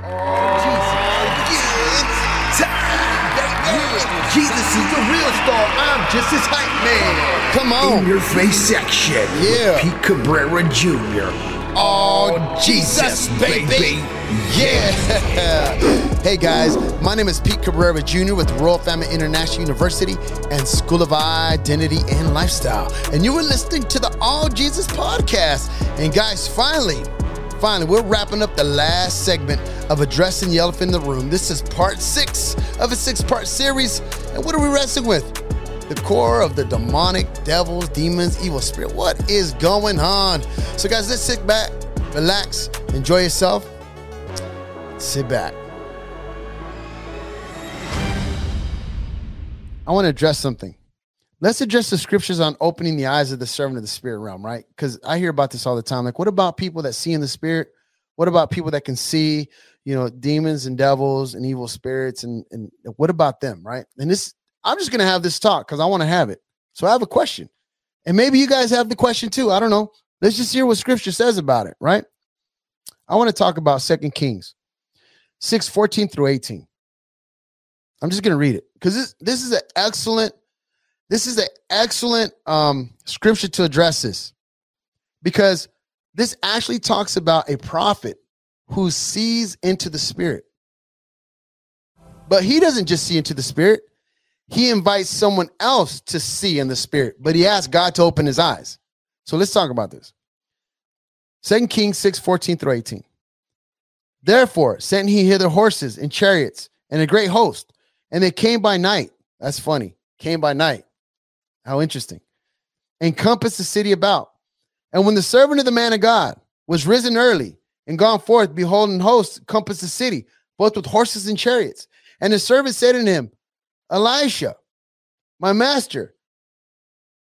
Jesus Jesus is the real star. I'm just his hype man. Come on. In your face section. Yeah. Pete Cabrera Jr. Oh, oh, Jesus, baby. Yeah. hey, guys. My name is Pete Cabrera Jr. with Royal Family International University and School of Identity and Lifestyle. And you were listening to the All Jesus podcast. And, guys, finally, finally, we're wrapping up the last segment of Addressing the Elephant in the Room. This is part six of a six part series. And what are we wrestling with? The core of the demonic, devils, demons, evil spirit. What is going on? So, guys, let's sit back, relax, enjoy yourself. Sit back. I want to address something. Let's address the scriptures on opening the eyes of the servant of the spirit realm, right? Because I hear about this all the time. Like, what about people that see in the spirit? What about people that can see, you know, demons and devils and evil spirits? And, and what about them, right? And this, I'm just to have this talk because I want to have it. So I have a question. And maybe you guys have the question too. I don't know. Let's just hear what scripture says about it, right? I want to talk about Second Kings 6 14 through 18. I'm just to read it because this, this is an excellent this is an excellent um, scripture to address this because this actually talks about a prophet who sees into the spirit. But he doesn't just see into the spirit, he invites someone else to see in the spirit, but he asks God to open his eyes. So let's talk about this. Second Kings 6 14 through 18. Therefore sent he hither horses and chariots and a great host, and they came by night. That's funny. Came by night. How interesting. Encompassed the city about. And when the servant of the man of God was risen early and gone forth, behold, hosts compassed the city, both with horses and chariots. And the servant said unto him, Elisha, my master,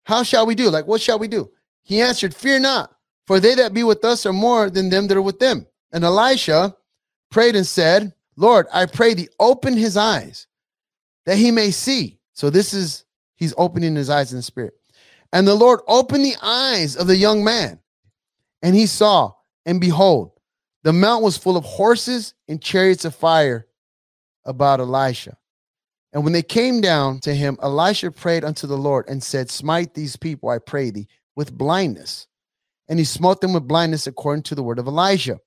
how shall we do? Like, what shall we do? He answered, Fear not, for they that be with us are more than them that are with them. And Elisha prayed and said, Lord, I pray thee, open his eyes that he may see. So this is, he's opening his eyes in the spirit. And the Lord opened the eyes of the young man, and he saw, and behold, the mount was full of horses and chariots of fire about Elisha. And when they came down to him, Elisha prayed unto the Lord and said, Smite these people, I pray thee, with blindness. And he smote them with blindness according to the word of Elijah.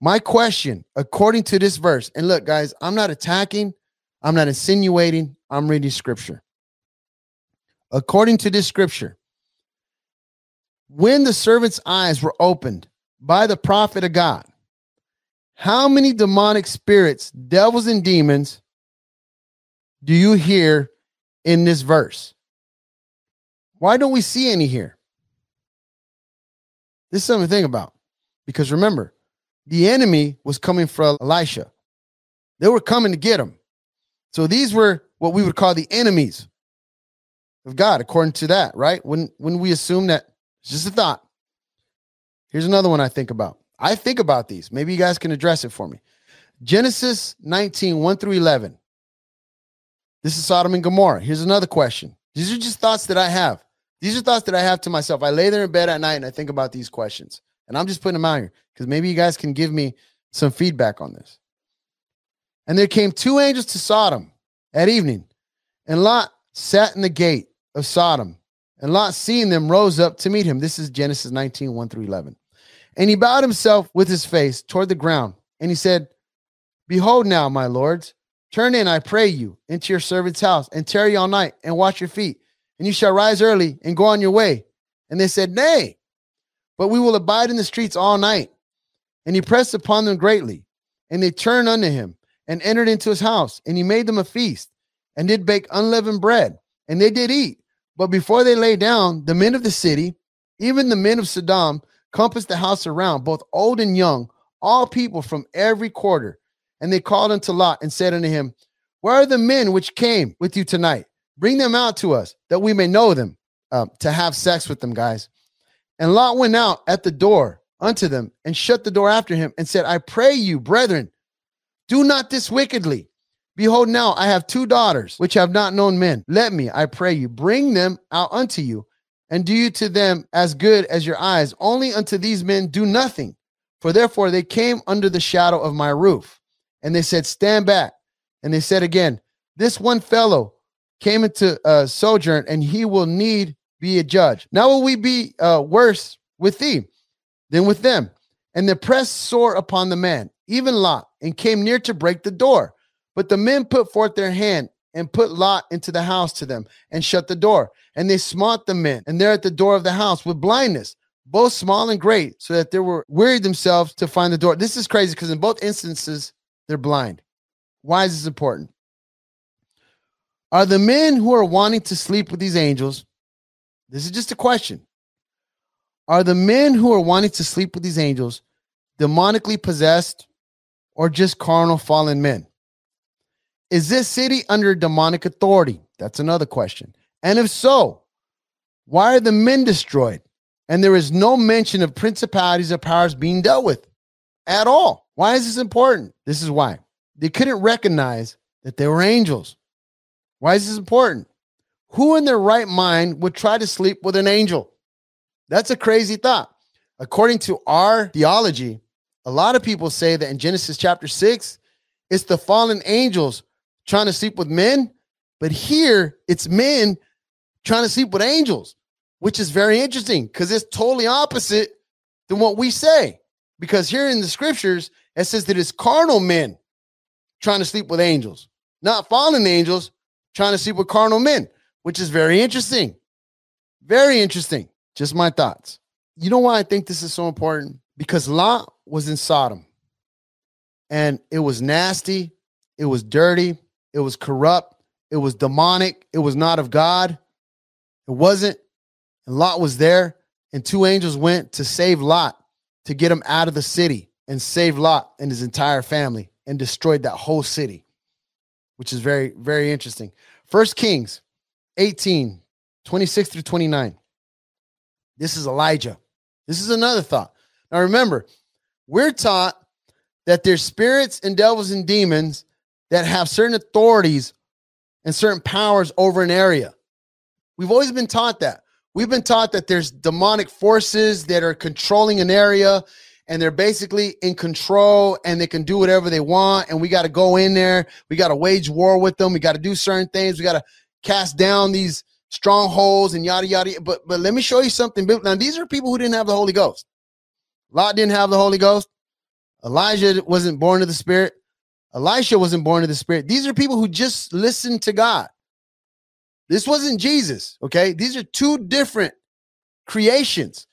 My question, according to this verse, and look, guys, I'm not attacking, I'm not insinuating, I'm reading scripture. According to this scripture, when the servant's eyes were opened by the prophet of God, how many demonic spirits, devils, and demons do you hear in this verse? Why don't we see any here? This is something to think about. Because remember, the enemy was coming for Elisha. They were coming to get him. So these were what we would call the enemies of God, according to that, right? When when we assume that it's just a thought. Here's another one I think about. I think about these. Maybe you guys can address it for me. Genesis 19, 1 through 11. This is Sodom and Gomorrah. Here's another question. These are just thoughts that I have. These are thoughts that I have to myself. I lay there in bed at night and I think about these questions. And I'm just putting them out here because maybe you guys can give me some feedback on this. And there came two angels to Sodom at evening, and Lot sat in the gate of Sodom. And Lot, seeing them, rose up to meet him. This is Genesis 19, 1 through 11. And he bowed himself with his face toward the ground. And he said, Behold now, my lords, turn in, I pray you, into your servant's house, and tarry all night, and wash your feet. And you shall rise early and go on your way. And they said, Nay, but we will abide in the streets all night. And he pressed upon them greatly. And they turned unto him and entered into his house. And he made them a feast and did bake unleavened bread. And they did eat. But before they lay down, the men of the city, even the men of Sodom, compassed the house around, both old and young, all people from every quarter. And they called unto Lot and said unto him, Where are the men which came with you tonight? Bring them out to us, that we may know them, uh, to have sex with them, guys. And Lot went out at the door unto them and shut the door after him and said, I pray you, brethren, do not this wickedly. Behold, now I have two daughters which have not known men. Let me, I pray you, bring them out unto you, and do you to them as good as your eyes. Only unto these men do nothing, For therefore they came under the shadow of my roof. And they said, Stand back. And they said again, This one fellow came into sojourn, and he will need be a judge. Now will we be uh, worse with thee than with them? And the press sore upon the man, even Lot, and came near to break the door. But the men put forth their hand and put Lot into the house to them and shut the door. And they smote the men, and they're at the door of the house with blindness, both small and great, so that they were wearied themselves to find the door. This is crazy because in both instances, they're blind. Why is this important? Are the men who are wanting to sleep with these angels? This is just a question. Are the men who are wanting to sleep with these angels demonically possessed or just carnal fallen men? Is this city under demonic authority? That's another question. And if so, why are the men destroyed? And there is no mention of principalities or powers being dealt with at all. Why is this important? This is why. They couldn't recognize that they were angels. Why is this important? Who in their right mind would try to sleep with an angel? That's a crazy thought. According to our theology, a lot of people say that in Genesis chapter 6, it's the fallen angels trying to sleep with men, but here it's men trying to sleep with angels, which is very interesting because it's totally opposite than what we say. Because here in the scriptures, it says that it's carnal men trying to sleep with angels, not fallen angels trying to sleep with carnal men, which is very interesting. Very interesting. Just my thoughts. You know why I think this is so important? Because Lot was in Sodom and it was nasty, it was dirty, it was corrupt, it was demonic, it was not of God. It wasn't. And Lot was there, and two angels went to save Lot to get him out of the city and save Lot and his entire family and destroyed that whole city, which is very, very interesting. First Kings 18, 26 through 29. This is Elijah. This is another thought. Now remember, we're taught that there's spirits and devils and demons that have certain authorities and certain powers over an area. We've always been taught that. We've been taught that there's demonic forces that are controlling an area and they're basically in control and they can do whatever they want. And we got to go in there. We got to wage war with them. We got to do certain things. We got to cast down these strongholds and yada yada. But but let me show you something. Now these are people who didn't have the Holy Ghost. Lot didn't have the Holy Ghost. Elijah wasn't born of the Spirit. Elisha wasn't born of the Spirit. These are people who just listened to God. This wasn't Jesus. Okay, these are two different creations.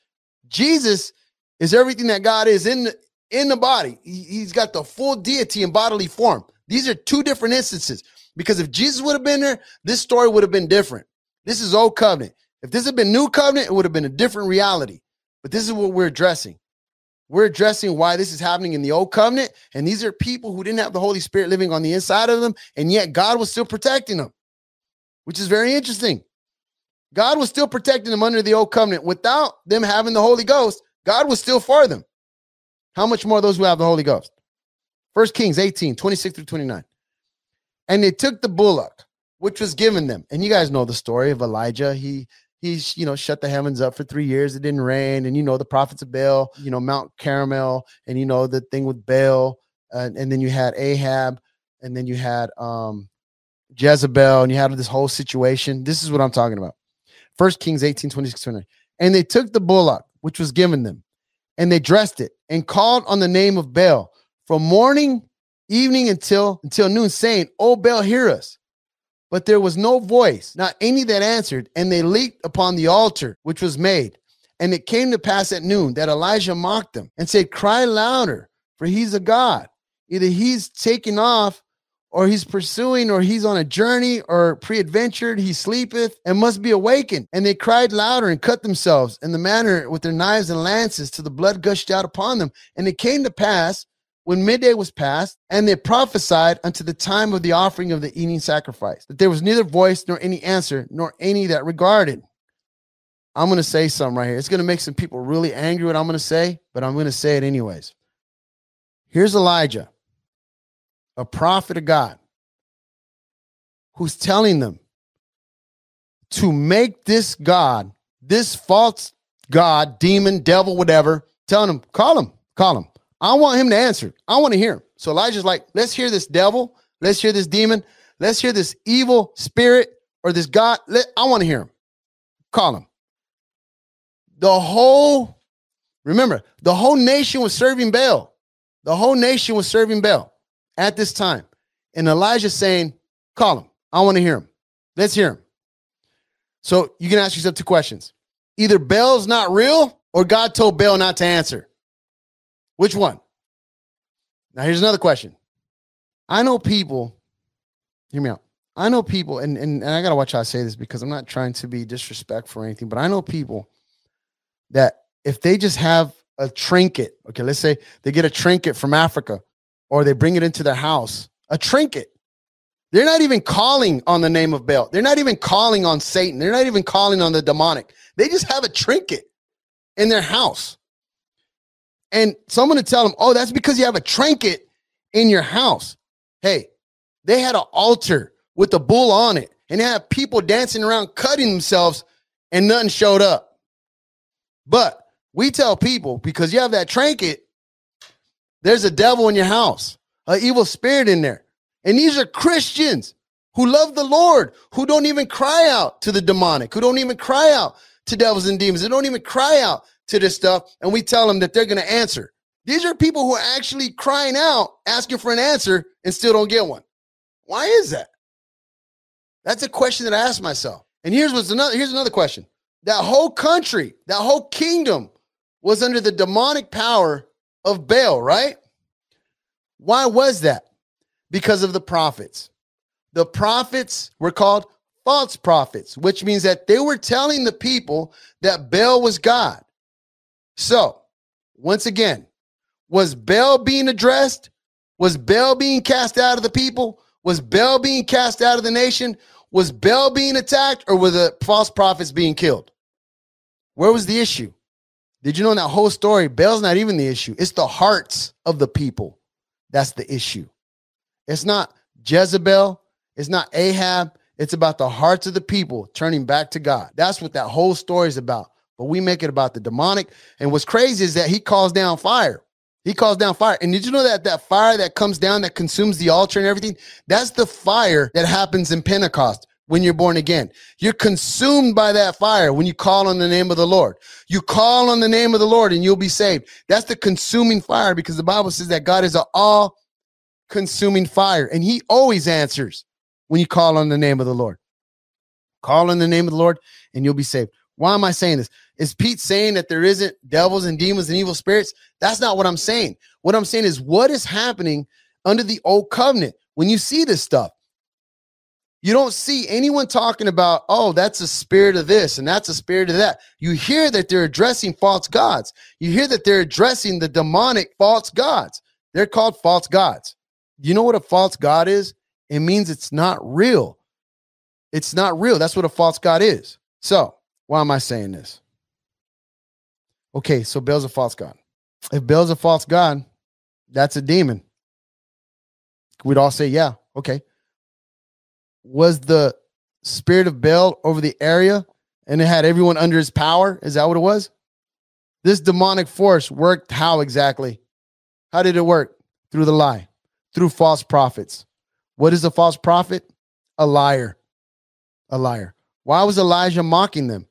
Jesus is everything that God is in the, in the body. He, has got the full deity in bodily form. These are two different instances. Because if Jesus would have been there, this story would have been different. This is old covenant. If this had been new covenant, it would have been a different reality. But this is what we're addressing. We're addressing why this is happening in the old covenant. And these are people who didn't have the Holy Spirit living on the inside of them, and yet God was still protecting them, which is very interesting. God was still protecting them under the old covenant without them having the Holy Ghost. God was still for them. How much more those who have the Holy Ghost? First Kings 18, 26 through 29. And they took the bullock, which was given them. And you guys know the story of Elijah. He he's you know shut the heavens up for three years. It didn't rain, and you know the prophets of Baal, you know Mount Carmel, and you know the thing with Baal, uh, and then you had Ahab, and then you had um Jezebel, and you had this whole situation. This is what I'm talking about. First Kings 18, 26, 29. And they took the bullock, which was given them, and they dressed it and called on the name of Baal from morning, evening until until noon, saying, "O Baal, hear us." But there was no voice, not any that answered, and they leaped upon the altar which was made. And it came to pass at noon that Elijah mocked them and said, Cry louder, for he's a God. Either he's taken off or he's pursuing, or he's on a journey, or pre-adventured, he sleepeth and must be awakened. And they cried louder and cut themselves in the manner with their knives and lances till the blood gushed out upon them. And it came to pass when midday was past, and they prophesied unto the time of the offering of the evening sacrifice, that there was neither voice nor any answer, nor any that regarded. I'm going to say something right here. It's going to make some people really angry what I'm going to say, but I'm going to say it anyways. Here's Elijah a prophet of God who's telling them to make this God, this false God, demon, devil, whatever, telling them, call him, call him. I want him to answer. I want to hear him. So Elijah's like, let's hear this devil. Let's hear this demon. Let's hear this evil spirit or this God. Let, I want to hear him. Call him. The whole, remember, the whole nation was serving Baal. The whole nation was serving Baal at this time. And Elijah's saying, call him. I want to hear him. Let's hear him. So you can ask yourself two questions. Either Baal's not real or God told Baal not to answer. Which one? Now here's another question. I know people, hear me out. I know people, and, and, and I gotta watch how I say this because I'm not trying to be disrespectful or anything, but I know people that if they just have a trinket, okay, let's say they get a trinket from Africa or they bring it into their house, a trinket. They're not even calling on the name of Baal. They're not even calling on Satan. They're not even calling on the demonic. They just have a trinket in their house. And someone to tell them, oh, that's because you have a trinket in your house. Hey, they had an altar with a bull on it, and they had people dancing around cutting themselves, and nothing showed up. But we tell people because you have that trinket, there's a devil in your house, an evil spirit in there. And these are Christians who love the Lord, who don't even cry out to the demonic, who don't even cry out to devils and demons. They don't even cry out to this stuff. And we tell them that they're going to answer. These are people who are actually crying out, asking for an answer, and still don't get one. Why is that? That's a question that I ask myself. And here's what's another here's another question. That whole country, that whole kingdom was under the demonic power of Baal, right? Why was that? Because of the prophets. The prophets were called false prophets, which means that they were telling the people that Baal was God. So, once again, was Baal being addressed? Was Baal being cast out of the people? Was Baal being cast out of the nation? Was Baal being attacked or were the false prophets being killed? Where was the issue? Did you know in that whole story, Baal's not even the issue. It's the hearts of the people. That's the issue. It's not Jezebel. It's not Ahab. It's about the hearts of the people turning back to God. That's what that whole story is about. But we make it about the demonic. And what's crazy is that he calls down fire. He calls down fire. And did you know that that fire that comes down that consumes the altar and everything? That's the fire that happens in Pentecost when you're born again. You're consumed by that fire when you call on the name of the Lord. You call on the name of the Lord and you'll be saved. That's the consuming fire because the Bible says that God is an all consuming fire and he always answers when you call on the name of the Lord. Call on the name of the Lord and you'll be saved. Why am I saying this? Is Pete saying that there isn't devils and demons and evil spirits? That's not what I'm saying. What I'm saying is what is happening under the old covenant when you see this stuff. You don't see anyone talking about, oh, that's a spirit of this and that's a spirit of that. You hear that they're addressing false gods. You hear that they're addressing the demonic false gods. They're called false gods. You know what a false god is? It means it's not real. It's not real. That's what a false god is. So, why am I saying this? Okay, so Baal's a false god. If Baal's a false god, that's a demon. We'd all say, yeah, okay. Was the spirit of Baal over the area and it had everyone under his power? Is that what it was? This demonic force worked how exactly? How did it work? Through the lie, through false prophets. What is a false prophet? A liar. A liar. Why was Elijah mocking them?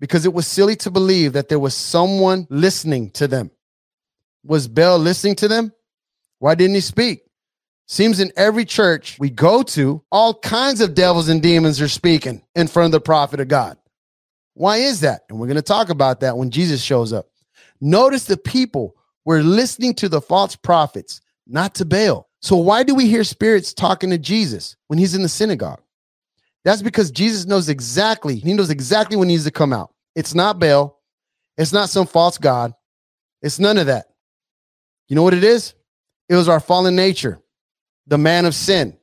Because it was silly to believe that there was someone listening to them. Was Baal listening to them? Why didn't he speak? Seems in every church we go to, all kinds of devils and demons are speaking in front of the prophet of God. Why is that? And we're going to talk about that when Jesus shows up. Notice the people were listening to the false prophets, not to Baal. So, why do we hear spirits talking to Jesus when he's in the synagogue? That's because Jesus knows exactly, he knows exactly when he needs to come out. It's not Baal. It's not some false God. It's none of that. You know what it is? It was our fallen nature. The man of sin,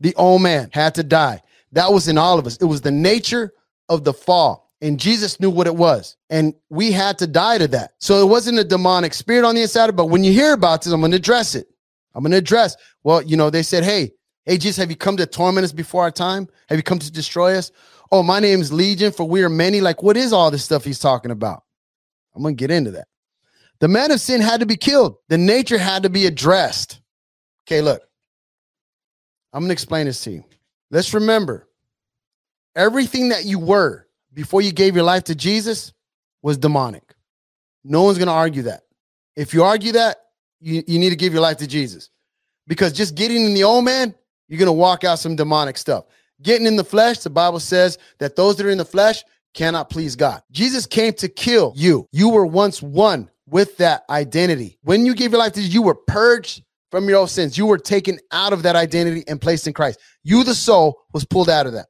the old man had to die. That was in all of us. It was the nature of the fall. And Jesus knew what it was. And we had to die to that. So it wasn't a demonic spirit on the inside. But when you hear about this, I'm going to address it. I'm going to address, well, you know, they said, hey, hey, Jesus, have you come to torment us before our time? Have you come to destroy us? oh, my name's Legion, for we are many. Like, what is all this stuff he's talking about? I'm going to get into that. The man of sin had to be killed. The nature had to be addressed. Okay, look. I'm going to explain this to you. Let's remember everything that you were before you gave your life to Jesus was demonic. No one's going to argue that. If you argue that, you, you need to give your life to Jesus because just getting in the old man, you're going to walk out some demonic stuff. Getting in the flesh, the Bible says that those that are in the flesh cannot please God. Jesus came to kill you. You were once one with that identity. When you gave your life to Jesus, you were purged from your old sins. You were taken out of that identity and placed in Christ. You, the soul, was pulled out of that.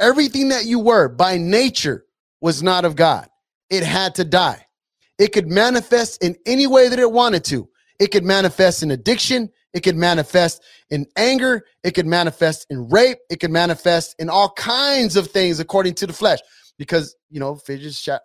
Everything that you were by nature was not of God. It had to die. It could manifest in any way that it wanted to. It could manifest in addiction. It could manifest in anger. It could manifest in rape. It could manifest in all kinds of things according to the flesh. Because, you know,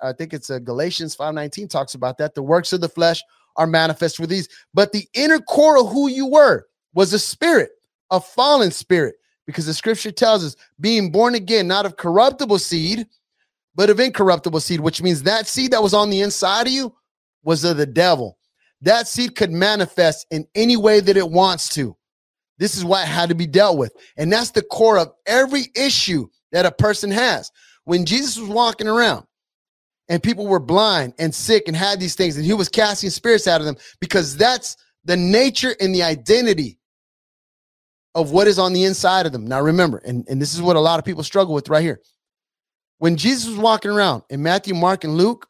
I think it's uh, Galatians 5.19 talks about that. The works of the flesh are manifest for these. But the inner core of who you were was a spirit, a fallen spirit. Because the scripture tells us being born again, not of corruptible seed, but of incorruptible seed, which means that seed that was on the inside of you was of the devil. That seed could manifest in any way that it wants to. This is why it had to be dealt with. And that's the core of every issue that a person has. When Jesus was walking around and people were blind and sick and had these things, and he was casting spirits out of them because that's the nature and the identity of what is on the inside of them. Now, remember, and, and this is what a lot of people struggle with right here. When Jesus was walking around in Matthew, Mark, and Luke,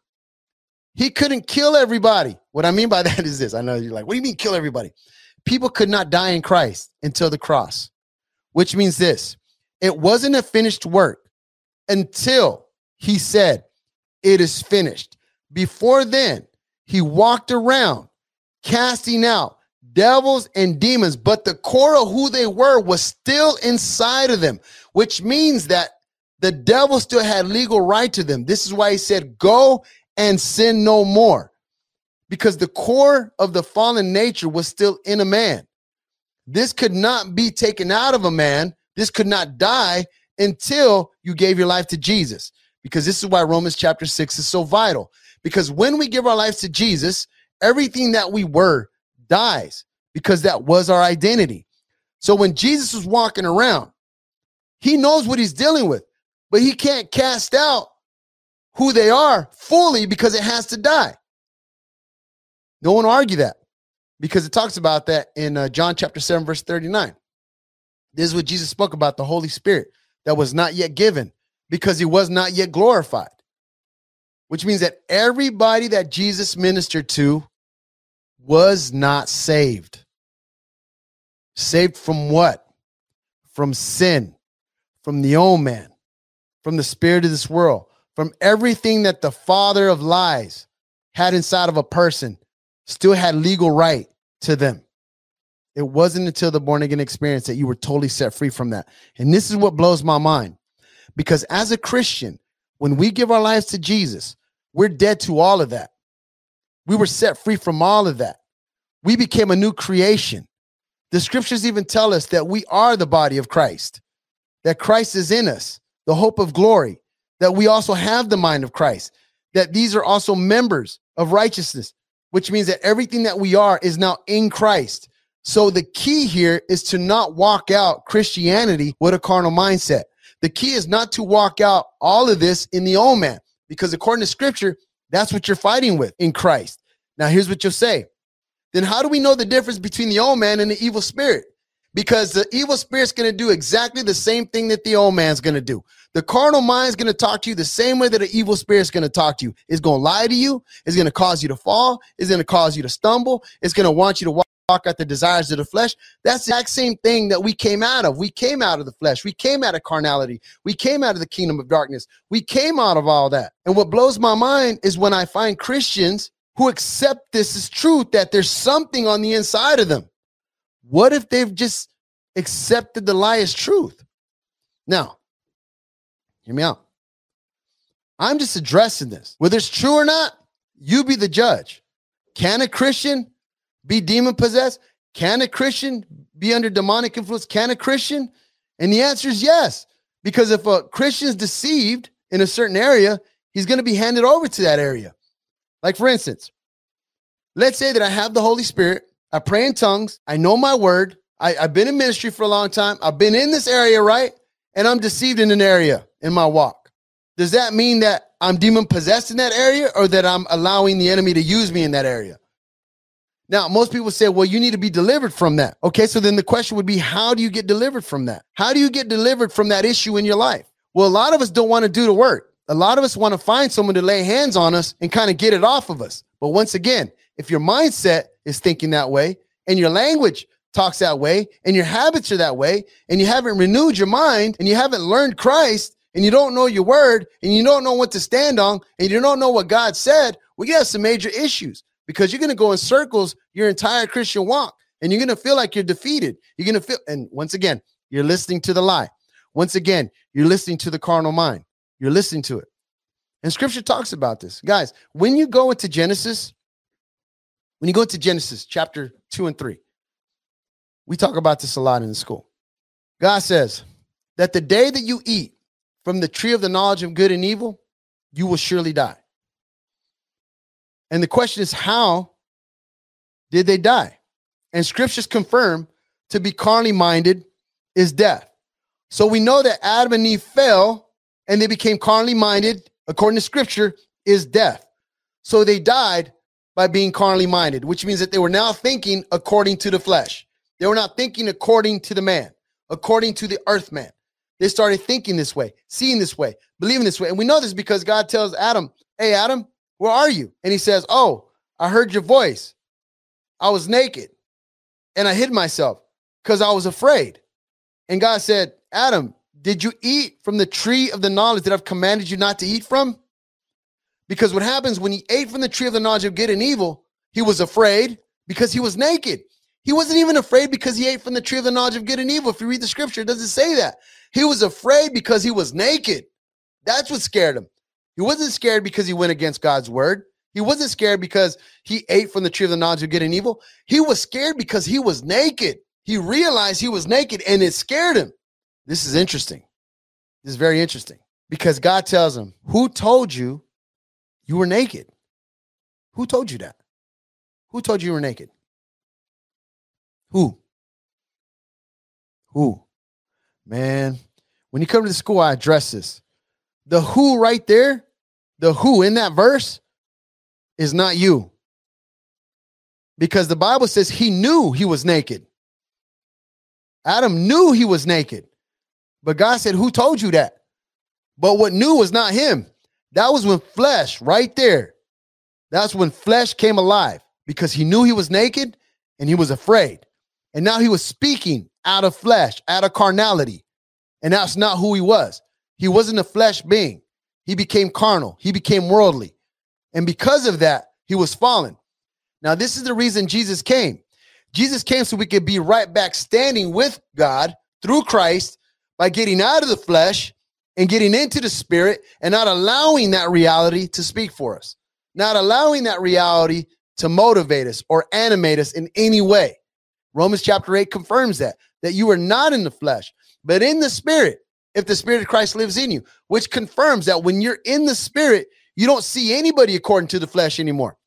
he couldn't kill everybody. What I mean by that is this I know you're like, what do you mean kill everybody? People could not die in Christ until the cross, which means this it wasn't a finished work until he said, It is finished. Before then, he walked around casting out devils and demons, but the core of who they were was still inside of them, which means that the devil still had legal right to them. This is why he said, Go and sin no more. Because the core of the fallen nature was still in a man. This could not be taken out of a man. This could not die until you gave your life to Jesus. Because this is why Romans chapter 6 is so vital. Because when we give our lives to Jesus, everything that we were dies because that was our identity. So when Jesus was walking around, he knows what he's dealing with, but he can't cast out who they are fully because it has to die. No one argue that because it talks about that in uh, John chapter 7, verse 39. This is what Jesus spoke about the Holy Spirit that was not yet given because he was not yet glorified, which means that everybody that Jesus ministered to was not saved. Saved from what? From sin, from the old man, from the spirit of this world, from everything that the father of lies had inside of a person, still had legal right to them. It wasn't until the born again experience that you were totally set free from that. And this is what blows my mind. Because as a Christian, when we give our lives to Jesus, we're dead to all of that. We were set free from all of that. We became a new creation. The scriptures even tell us that we are the body of Christ, that Christ is in us, the hope of glory, that we also have the mind of Christ, that these are also members of righteousness, which means that everything that we are is now in Christ. So the key here is to not walk out Christianity with a carnal mindset. The key is not to walk out all of this in the old man, because according to scripture, that's what you're fighting with in Christ. Now, here's what you'll say. Then how do we know the difference between the old man and the evil spirit? Because the evil spirit's going to do exactly the same thing that the old man's going to do. The carnal mind's going to talk to you the same way that the evil spirit's going to talk to you. It's going to lie to you. It's going to cause you to fall. It's going to cause you to stumble. It's going to want you to walk, walk out the desires of the flesh. That's the exact same thing that we came out of. We came out of the flesh. We came out of carnality. We came out of the kingdom of darkness. We came out of all that. And what blows my mind is when I find Christians who accept this as truth that there's something on the inside of them. What if they've just accepted the lie as truth? Now, Hear me out. I'm just addressing this. Whether it's true or not, you be the judge. Can a Christian be demon possessed? Can a Christian be under demonic influence? Can a Christian? And the answer is yes. Because if a Christian is deceived in a certain area, he's going to be handed over to that area. Like, for instance, let's say that I have the Holy Spirit, I pray in tongues, I know my word, I, I've been in ministry for a long time, I've been in this area, right? And I'm deceived in an area in my walk. Does that mean that I'm demon possessed in that area or that I'm allowing the enemy to use me in that area? Now, most people say, well, you need to be delivered from that. Okay, so then the question would be, how do you get delivered from that? How do you get delivered from that issue in your life? Well, a lot of us don't want to do the work. A lot of us want to find someone to lay hands on us and kind of get it off of us. But once again, if your mindset is thinking that way and your language talks that way and your habits are that way and you haven't renewed your mind and you haven't learned Christ and you don't know your word and you don't know what to stand on and you don't know what God said, we have some major issues because you're going to go in circles your entire Christian walk and you're going to feel like you're defeated. You're going to feel, and once again, you're listening to the lie. Once again, you're listening to the carnal mind. You're listening to it. And scripture talks about this. Guys, when you go into Genesis, when you go into Genesis chapter 2 and 3, we talk about this a lot in the school. God says that the day that you eat from the tree of the knowledge of good and evil, you will surely die. And the question is, how did they die? And scriptures confirm to be carnally minded is death. So we know that Adam and Eve fell and they became carnally minded, according to scripture, is death. So they died by being carnally minded, which means that they were now thinking according to the flesh. They were not thinking according to the man, according to the earth man. They started thinking this way, seeing this way, believing this way. And we know this because God tells Adam, Hey, Adam, where are you? And he says, Oh, I heard your voice. I was naked and I hid myself because I was afraid. And God said, Adam, did you eat from the tree of the knowledge that I've commanded you not to eat from? Because what happens when he ate from the tree of the knowledge of good and evil, he was afraid because he was naked. He wasn't even afraid because he ate from the tree of the knowledge of good and evil. If you read the scripture, it doesn't say that. He was afraid because he was naked. That's what scared him. He wasn't scared because he went against God's word. He wasn't scared because he ate from the tree of the knowledge of good and evil. He was scared because he was naked. He realized he was naked and it scared him. This is interesting. This is very interesting because God tells him, Who told you you were naked? Who told you that? Who told you you were naked? Who? Who? Man, when you come to the school, I address this. The who right there, the who in that verse is not you. Because the Bible says he knew he was naked. Adam knew he was naked. But God said, Who told you that? But what knew was not him. That was when flesh, right there, that's when flesh came alive because he knew he was naked and he was afraid. And now he was speaking out of flesh, out of carnality. And that's not who he was. He wasn't a flesh being. He became carnal, he became worldly. And because of that, he was fallen. Now, this is the reason Jesus came. Jesus came so we could be right back standing with God through Christ by getting out of the flesh and getting into the spirit and not allowing that reality to speak for us, not allowing that reality to motivate us or animate us in any way. Romans chapter 8 confirms that, that you are not in the flesh, but in the spirit, if the spirit of Christ lives in you, which confirms that when you're in the spirit, you don't see anybody according to the flesh anymore,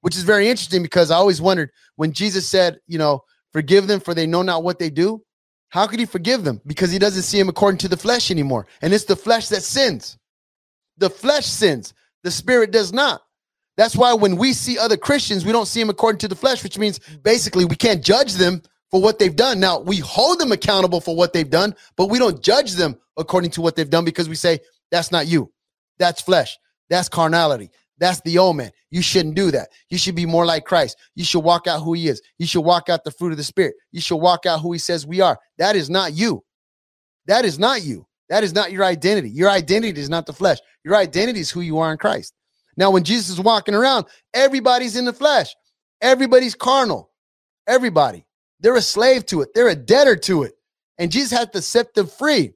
which is very interesting because I always wondered when Jesus said, you know, forgive them for they know not what they do. How could he forgive them? Because he doesn't see him according to the flesh anymore. And it's the flesh that sins. The flesh sins, the spirit does not. That's why when we see other Christians, we don't see them according to the flesh, which means basically we can't judge them for what they've done. Now, we hold them accountable for what they've done, but we don't judge them according to what they've done because we say, that's not you. That's flesh. That's carnality. That's the omen. You shouldn't do that. You should be more like Christ. You should walk out who he is. You should walk out the fruit of the spirit. You should walk out who he says we are. That is not you. That is not you. That is not your identity. Your identity is not the flesh. Your identity is who you are in Christ. Now, when Jesus is walking around, everybody's in the flesh. Everybody's carnal. Everybody. They're a slave to it. They're a debtor to it. And Jesus had to set them free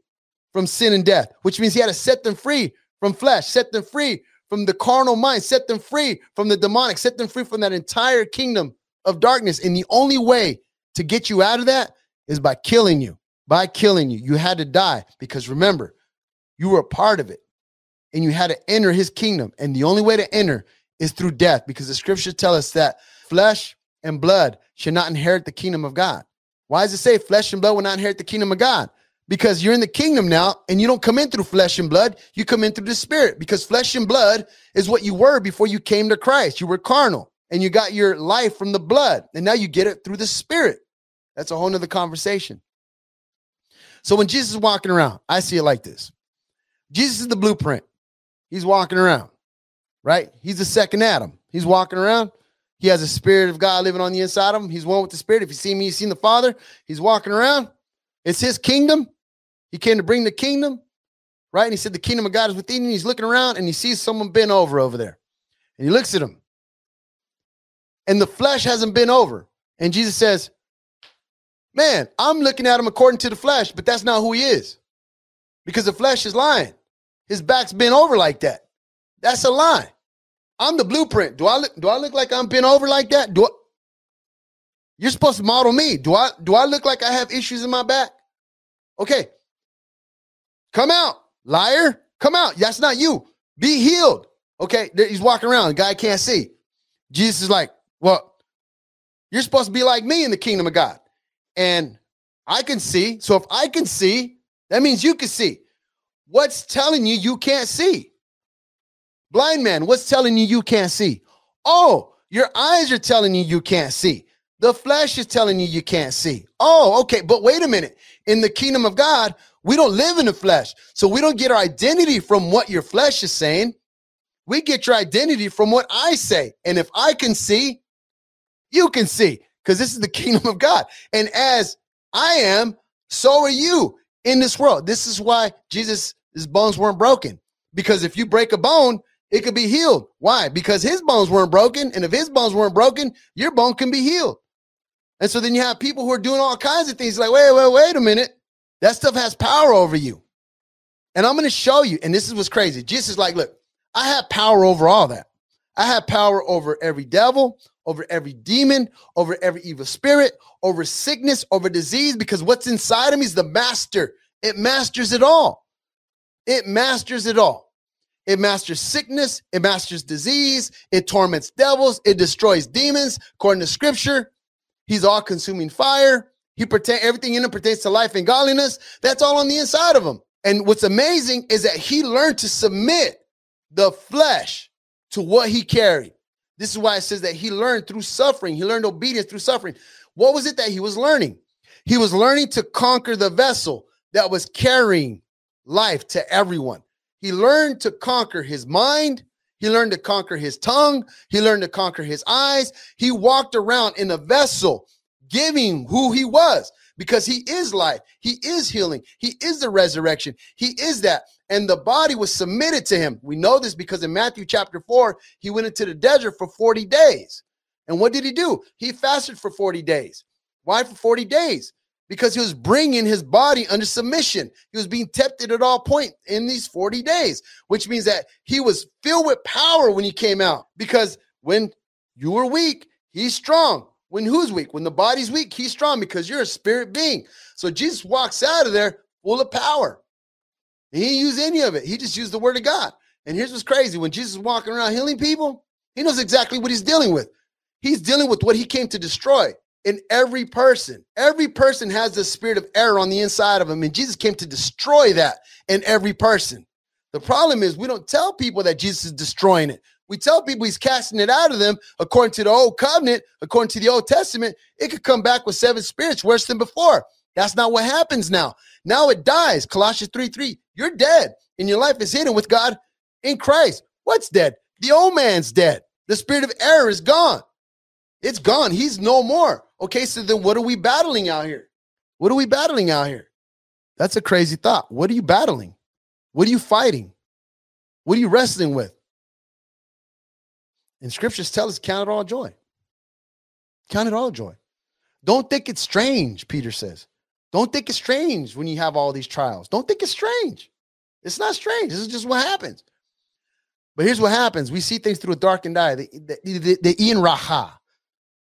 from sin and death, which means he had to set them free from flesh, set them free from the carnal mind, set them free from the demonic, set them free from that entire kingdom of darkness. And the only way to get you out of that is by killing you. By killing you. You had to die because remember, you were a part of it and you had to enter his kingdom. And the only way to enter is through death because the scriptures tell us that flesh and blood should not inherit the kingdom of God. Why does it say flesh and blood will not inherit the kingdom of God? Because you're in the kingdom now and you don't come in through flesh and blood, you come in through the spirit because flesh and blood is what you were before you came to Christ. You were carnal and you got your life from the blood and now you get it through the spirit. That's a whole nother conversation. So when Jesus is walking around, I see it like this Jesus is the blueprint. He's walking around, right? He's the second Adam. He's walking around. He has a spirit of God living on the inside of him. He's one with the spirit. If you see me, you've seen the Father. He's walking around. It's his kingdom. He came to bring the kingdom, right? And he said, The kingdom of God is within you. He's looking around and he sees someone bent over over there. And he looks at him. And the flesh hasn't been over. And Jesus says, Man, I'm looking at him according to the flesh, but that's not who he is. Because the flesh is lying. His back's bent over like that. That's a lie. I'm the blueprint. Do I look do I look like I'm bent over like that? Do I, You're supposed to model me. Do I do I look like I have issues in my back? Okay. Come out, liar. Come out. That's not you. Be healed. Okay. He's walking around. The guy can't see. Jesus is like, well, you're supposed to be like me in the kingdom of God. And I can see. So if I can see, that means you can see. What's telling you you can't see? Blind man, what's telling you you can't see? Oh, your eyes are telling you you can't see. The flesh is telling you you can't see. Oh, okay. But wait a minute. In the kingdom of God, we don't live in the flesh. So we don't get our identity from what your flesh is saying. We get your identity from what I say. And if I can see, you can see because this is the kingdom of God. And as I am, so are you in this world. This is why Jesus' bones weren't broken. Because if you break a bone, it could be healed. Why? Because his bones weren't broken. And if his bones weren't broken, your bone can be healed. And so then you have people who are doing all kinds of things like, wait, wait, wait a minute. That stuff has power over you. And I'm going to show you. And this is what's crazy. Jesus is like, look, I have power over all that. I have power over every devil, over every demon, over every evil spirit, over sickness, over disease, because what's inside of me is the master. It masters it all. It masters it all. It masters sickness, it masters disease, it torments devils, it destroys demons, according to scripture. He's all consuming fire. He pertain everything in him pertains to life and godliness. That's all on the inside of him. And what's amazing is that he learned to submit the flesh to what he carried. This is why it says that he learned through suffering. He learned obedience through suffering. What was it that he was learning? He was learning to conquer the vessel that was carrying life to everyone. He learned to conquer his mind. He learned to conquer his tongue. He learned to conquer his eyes. He walked around in a vessel giving who he was because he is life. He is healing. He is the resurrection. He is that. And the body was submitted to him. We know this because in Matthew chapter 4, he went into the desert for 40 days. And what did he do? He fasted for 40 days. Why for 40 days? Because he was bringing his body under submission. He was being tempted at all point in these 40 days, which means that he was filled with power when he came out. Because when you were weak, he's strong. When who's weak? When the body's weak, he's strong because you're a spirit being. So Jesus walks out of there full of power. He didn't use any of it. He just used the word of God. And here's what's crazy when Jesus is walking around healing people, he knows exactly what he's dealing with. He's dealing with what he came to destroy in every person. Every person has the spirit of error on the inside of him. And Jesus came to destroy that in every person. The problem is we don't tell people that Jesus is destroying it. We tell people he's casting it out of them according to the old covenant, according to the Old Testament. It could come back with seven spirits worse than before. That's not what happens now. Now it dies. Colossians 3 3. You're dead, and your life is hidden with God in Christ. What's dead? The old man's dead. The spirit of error is gone. It's gone. He's no more. Okay, so then what are we battling out here? What are we battling out here? That's a crazy thought. What are you battling? What are you fighting? What are you wrestling with? And scriptures tell us count it all joy. Count it all joy. Don't think it's strange, Peter says. Don't think it's strange when you have all these trials. Don't think it's strange. It's not strange. This is just what happens. But here's what happens. We see things through a darkened eye. The, the, the, the Ian Raha,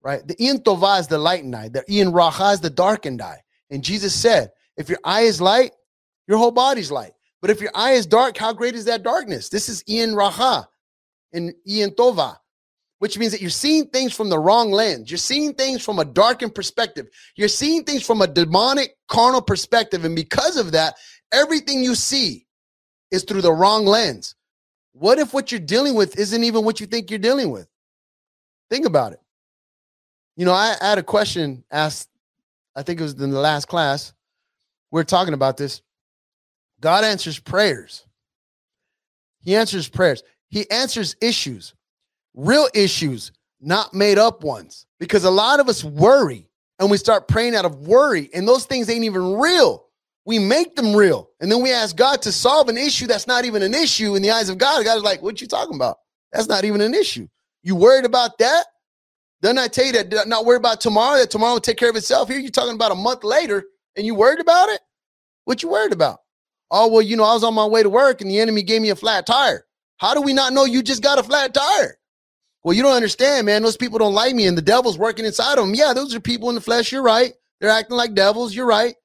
right? The Ian Tova is the lightened eye. The Ian Raha is the darkened eye. And Jesus said, if your eye is light, your whole body's light. But if your eye is dark, how great is that darkness? This is Ian Raha in Ian Tova. which means that you're seeing things from the wrong lens. You're seeing things from a darkened perspective. You're seeing things from a demonic, carnal perspective. And because of that, everything you see is through the wrong lens. What if what you're dealing with isn't even what you think you're dealing with? Think about it. You know, I, I had a question asked, I think it was in the last class. We we're talking about this. God answers prayers. He answers prayers. He answers issues real issues, not made up ones. Because a lot of us worry and we start praying out of worry, and those things ain't even real. We make them real. And then we ask God to solve an issue that's not even an issue in the eyes of God. God is like, What you talking about? That's not even an issue. You worried about that? Then I tell you that not worry about tomorrow, that tomorrow will take care of itself. Here you're talking about a month later and you worried about it? What you worried about? Oh, well, you know, I was on my way to work and the enemy gave me a flat tire. How do we not know you just got a flat tire? Well, you don't understand, man. Those people don't like me, and the devil's working inside of them. Yeah, those are people in the flesh. You're right. They're acting like devils. You're right.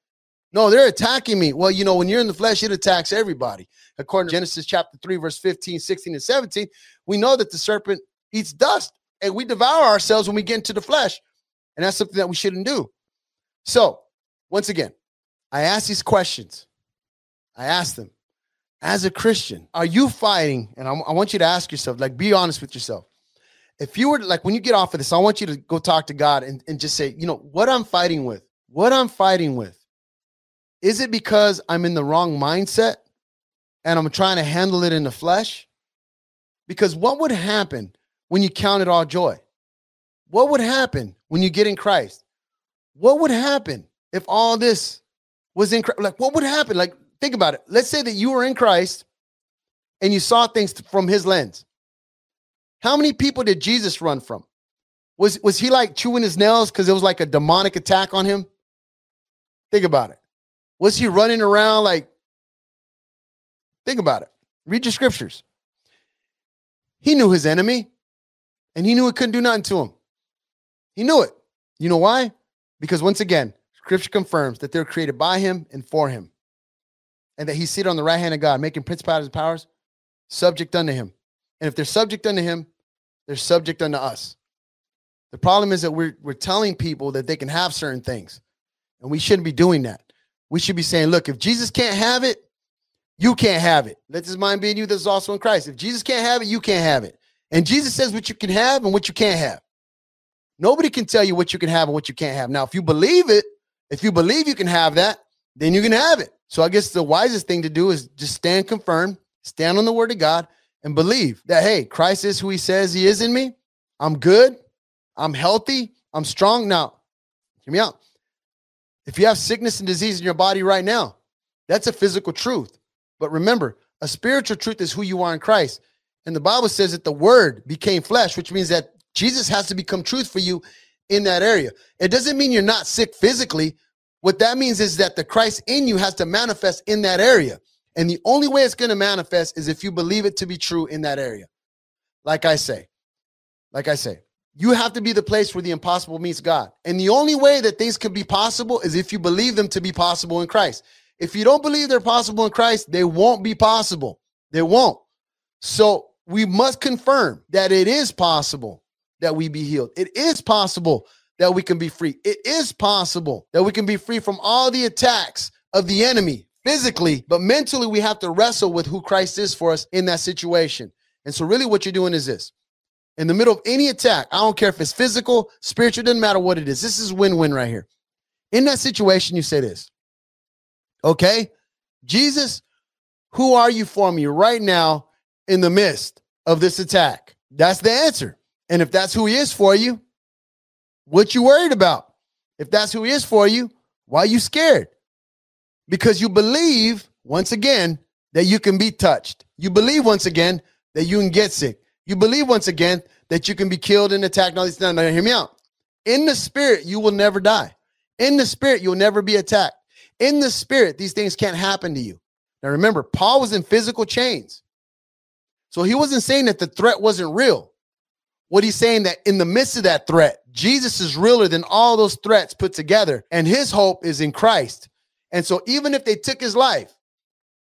No, they're attacking me. Well, you know, when you're in the flesh, it attacks everybody. According to Genesis chapter 3, verse 15, 16, and 17, we know that the serpent eats dust and we devour ourselves when we get into the flesh. And that's something that we shouldn't do. So, once again, I ask these questions. I ask them as a Christian, are you fighting? And I, I want you to ask yourself, like, be honest with yourself if you were like when you get off of this, I want you to go talk to God and, and just say, you know, what I'm fighting with, what I'm fighting with. Is it because I'm in the wrong mindset and I'm trying to handle it in the flesh? Because what would happen when you count it all joy? What would happen when you get in Christ? What would happen if all this was in like what would happen? Like think about it. Let's say that you were in Christ and you saw things from his lens. How many people did Jesus run from? Was was he like chewing his nails because it was like a demonic attack on him? Think about it. Was he running around like think about it. Read your scriptures. He knew his enemy and he knew it couldn't do nothing to him. He knew it. You know why? Because once again, scripture confirms that they're created by him and for him. And that he's seated on the right hand of God, making principalities and powers subject unto him. And if they're subject unto him, they're subject unto us. The problem is that we're we're telling people that they can have certain things, and we shouldn't be doing that. We should be saying, look, if Jesus can't have it, you can't have it. Let this mind be in you that's also in Christ. If Jesus can't have it, you can't have it. And Jesus says what you can have and what you can't have. Nobody can tell you what you can have and what you can't have. Now, if you believe it, if you believe you can have that, then you can have it. So I guess the wisest thing to do is just stand confirmed, stand on the word of God, and believe that, hey, Christ is who he says he is in me. I'm good. I'm healthy. I'm strong. Now, hear me out. If you have sickness and disease in your body right now, that's a physical truth. But remember, a spiritual truth is who you are in Christ. And the Bible says that the word became flesh, which means that Jesus has to become truth for you in that area. It doesn't mean you're not sick physically. What that means is that the Christ in you has to manifest in that area. And the only way it's going to manifest is if you believe it to be true in that area. Like I say, like I say, you have to be the place where the impossible meets God. And the only way that things can be possible is if you believe them to be possible in Christ. If you don't believe they're possible in Christ, they won't be possible. They won't. So we must confirm that it is possible that we be healed. It is possible that we can be free. It is possible that we can be free from all the attacks of the enemy physically, but mentally, we have to wrestle with who Christ is for us in that situation. And so, really, what you're doing is this in the middle of any attack, I don't care if it's physical, spiritual, doesn't matter what it is. This is win win right here. In that situation, you say this Okay, Jesus, who are you for me right now in the midst of this attack? That's the answer. And if that's who he is for you, what you worried about? If that's who he is for you, why are you scared? because you believe once again that you can be touched. You believe once again that you can get sick. You believe once again that you can be killed and attacked. all these things. Now, hear me out. In the spirit, you will never die. In the spirit, you'll never be attacked. In the spirit, these things can't happen to you. Now, remember, Paul was in physical chains. So he wasn't saying that the threat wasn't real. What he's saying that in the midst of that threat, Jesus is realer than all those threats put together, and his hope is in Christ. And so even if they took his life,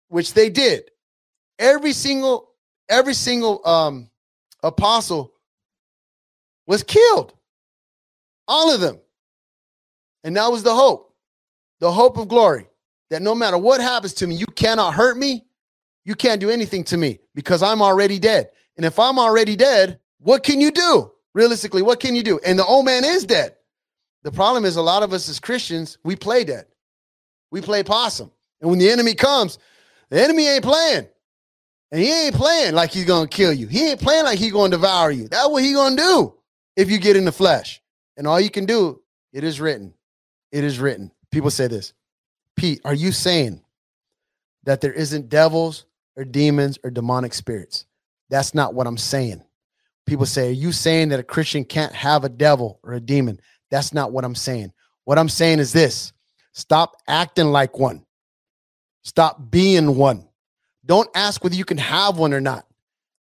which they did, every single every single um apostle was killed. All of them. And that was the hope, the hope of glory that no matter what happens to me, you cannot hurt me. You can't do anything to me because I'm already dead. And if I'm already dead, what can you do? Realistically, what can you do? And the old man is dead. The problem is a lot of us as Christians, we play dead. We play possum. And when the enemy comes, the enemy ain't playing. And he ain't playing like he's gonna kill you. He ain't playing like he's gonna devour you. That's what he gonna do if you get in the flesh. And all you can do, it is written. It is written. People say this. Pete, are you saying that there isn't devils or demons or demonic spirits? That's not what I'm saying. People say, Are you saying that a Christian can't have a devil or a demon? That's not what I'm saying. What I'm saying is this stop acting like one, stop being one. Don't ask whether you can have one or not.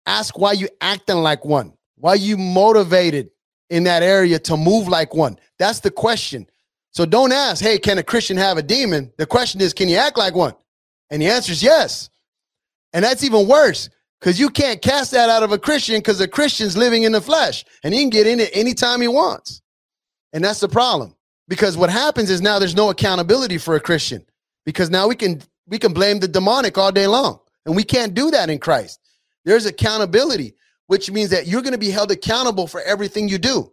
Ask why you acting like one. Why you motivated in that area to move like one? That's the question. So don't ask, hey, can a Christian have a demon? The question is, can you act like one? And the answer is yes. And that's even worse because you can't cast that out of a Christian because a Christian's living in the flesh and he can get in it anytime he wants. And that's the problem. Because what happens is now there's no accountability for a Christian because now we can we can blame the demonic all day long. And we can't do that in Christ. There's accountability, which means that you're going to be held accountable for everything you do.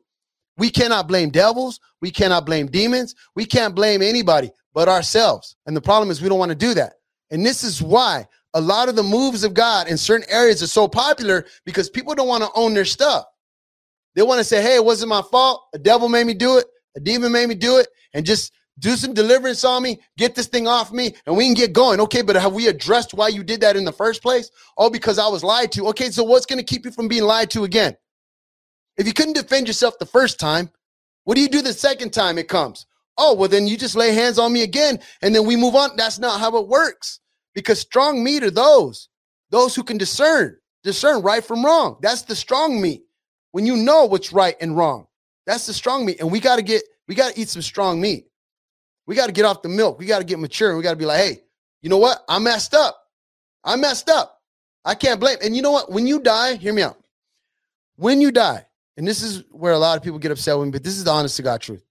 We cannot blame devils. We cannot blame demons. We can't blame anybody but ourselves. And the problem is we don't want to do that. And this is why a lot of the moves of God in certain areas are so popular because people don't want to own their stuff. They want to say, hey, it wasn't my fault. A devil made me do it. A demon made me do it. And just do some deliverance on me, get this thing off me, and we can get going. Okay, but have we addressed why you did that in the first place? Oh, because I was lied to. Okay, so what's going to keep you from being lied to again? If you couldn't defend yourself the first time, what do you do the second time it comes? Oh, well, then you just lay hands on me again and then we move on. That's not how it works because strong meat are those, those who can discern, discern right from wrong. That's the strong meat. When you know what's right and wrong, that's the strong meat. And we got to get, we got to eat some strong meat. We got to get off the milk. We got to get mature. We got to be like, hey, you know what? I messed up. I messed up. I can't blame. And you know what? When you die, hear me out. When you die, and this is where a lot of people get upset with me, but this is the honest to God truth.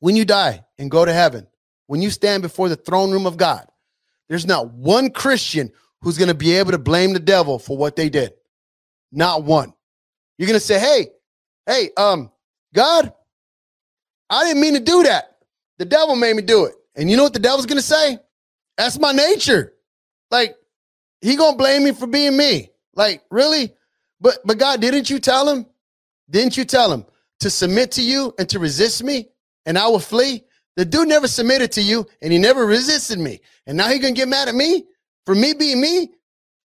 When you die and go to heaven, when you stand before the throne room of God, there's not one Christian who's going to be able to blame the devil for what they did. Not one. You're going to say, "Hey, hey, um, God, I didn't mean to do that. The devil made me do it." And you know what the devil's going to say? That's my nature. Like he going to blame me for being me. Like, really? But but God, didn't you tell him? Didn't you tell him to submit to you and to resist me and I will flee? The dude never submitted to you and he never resisted me. And now he gonna get mad at me for me being me?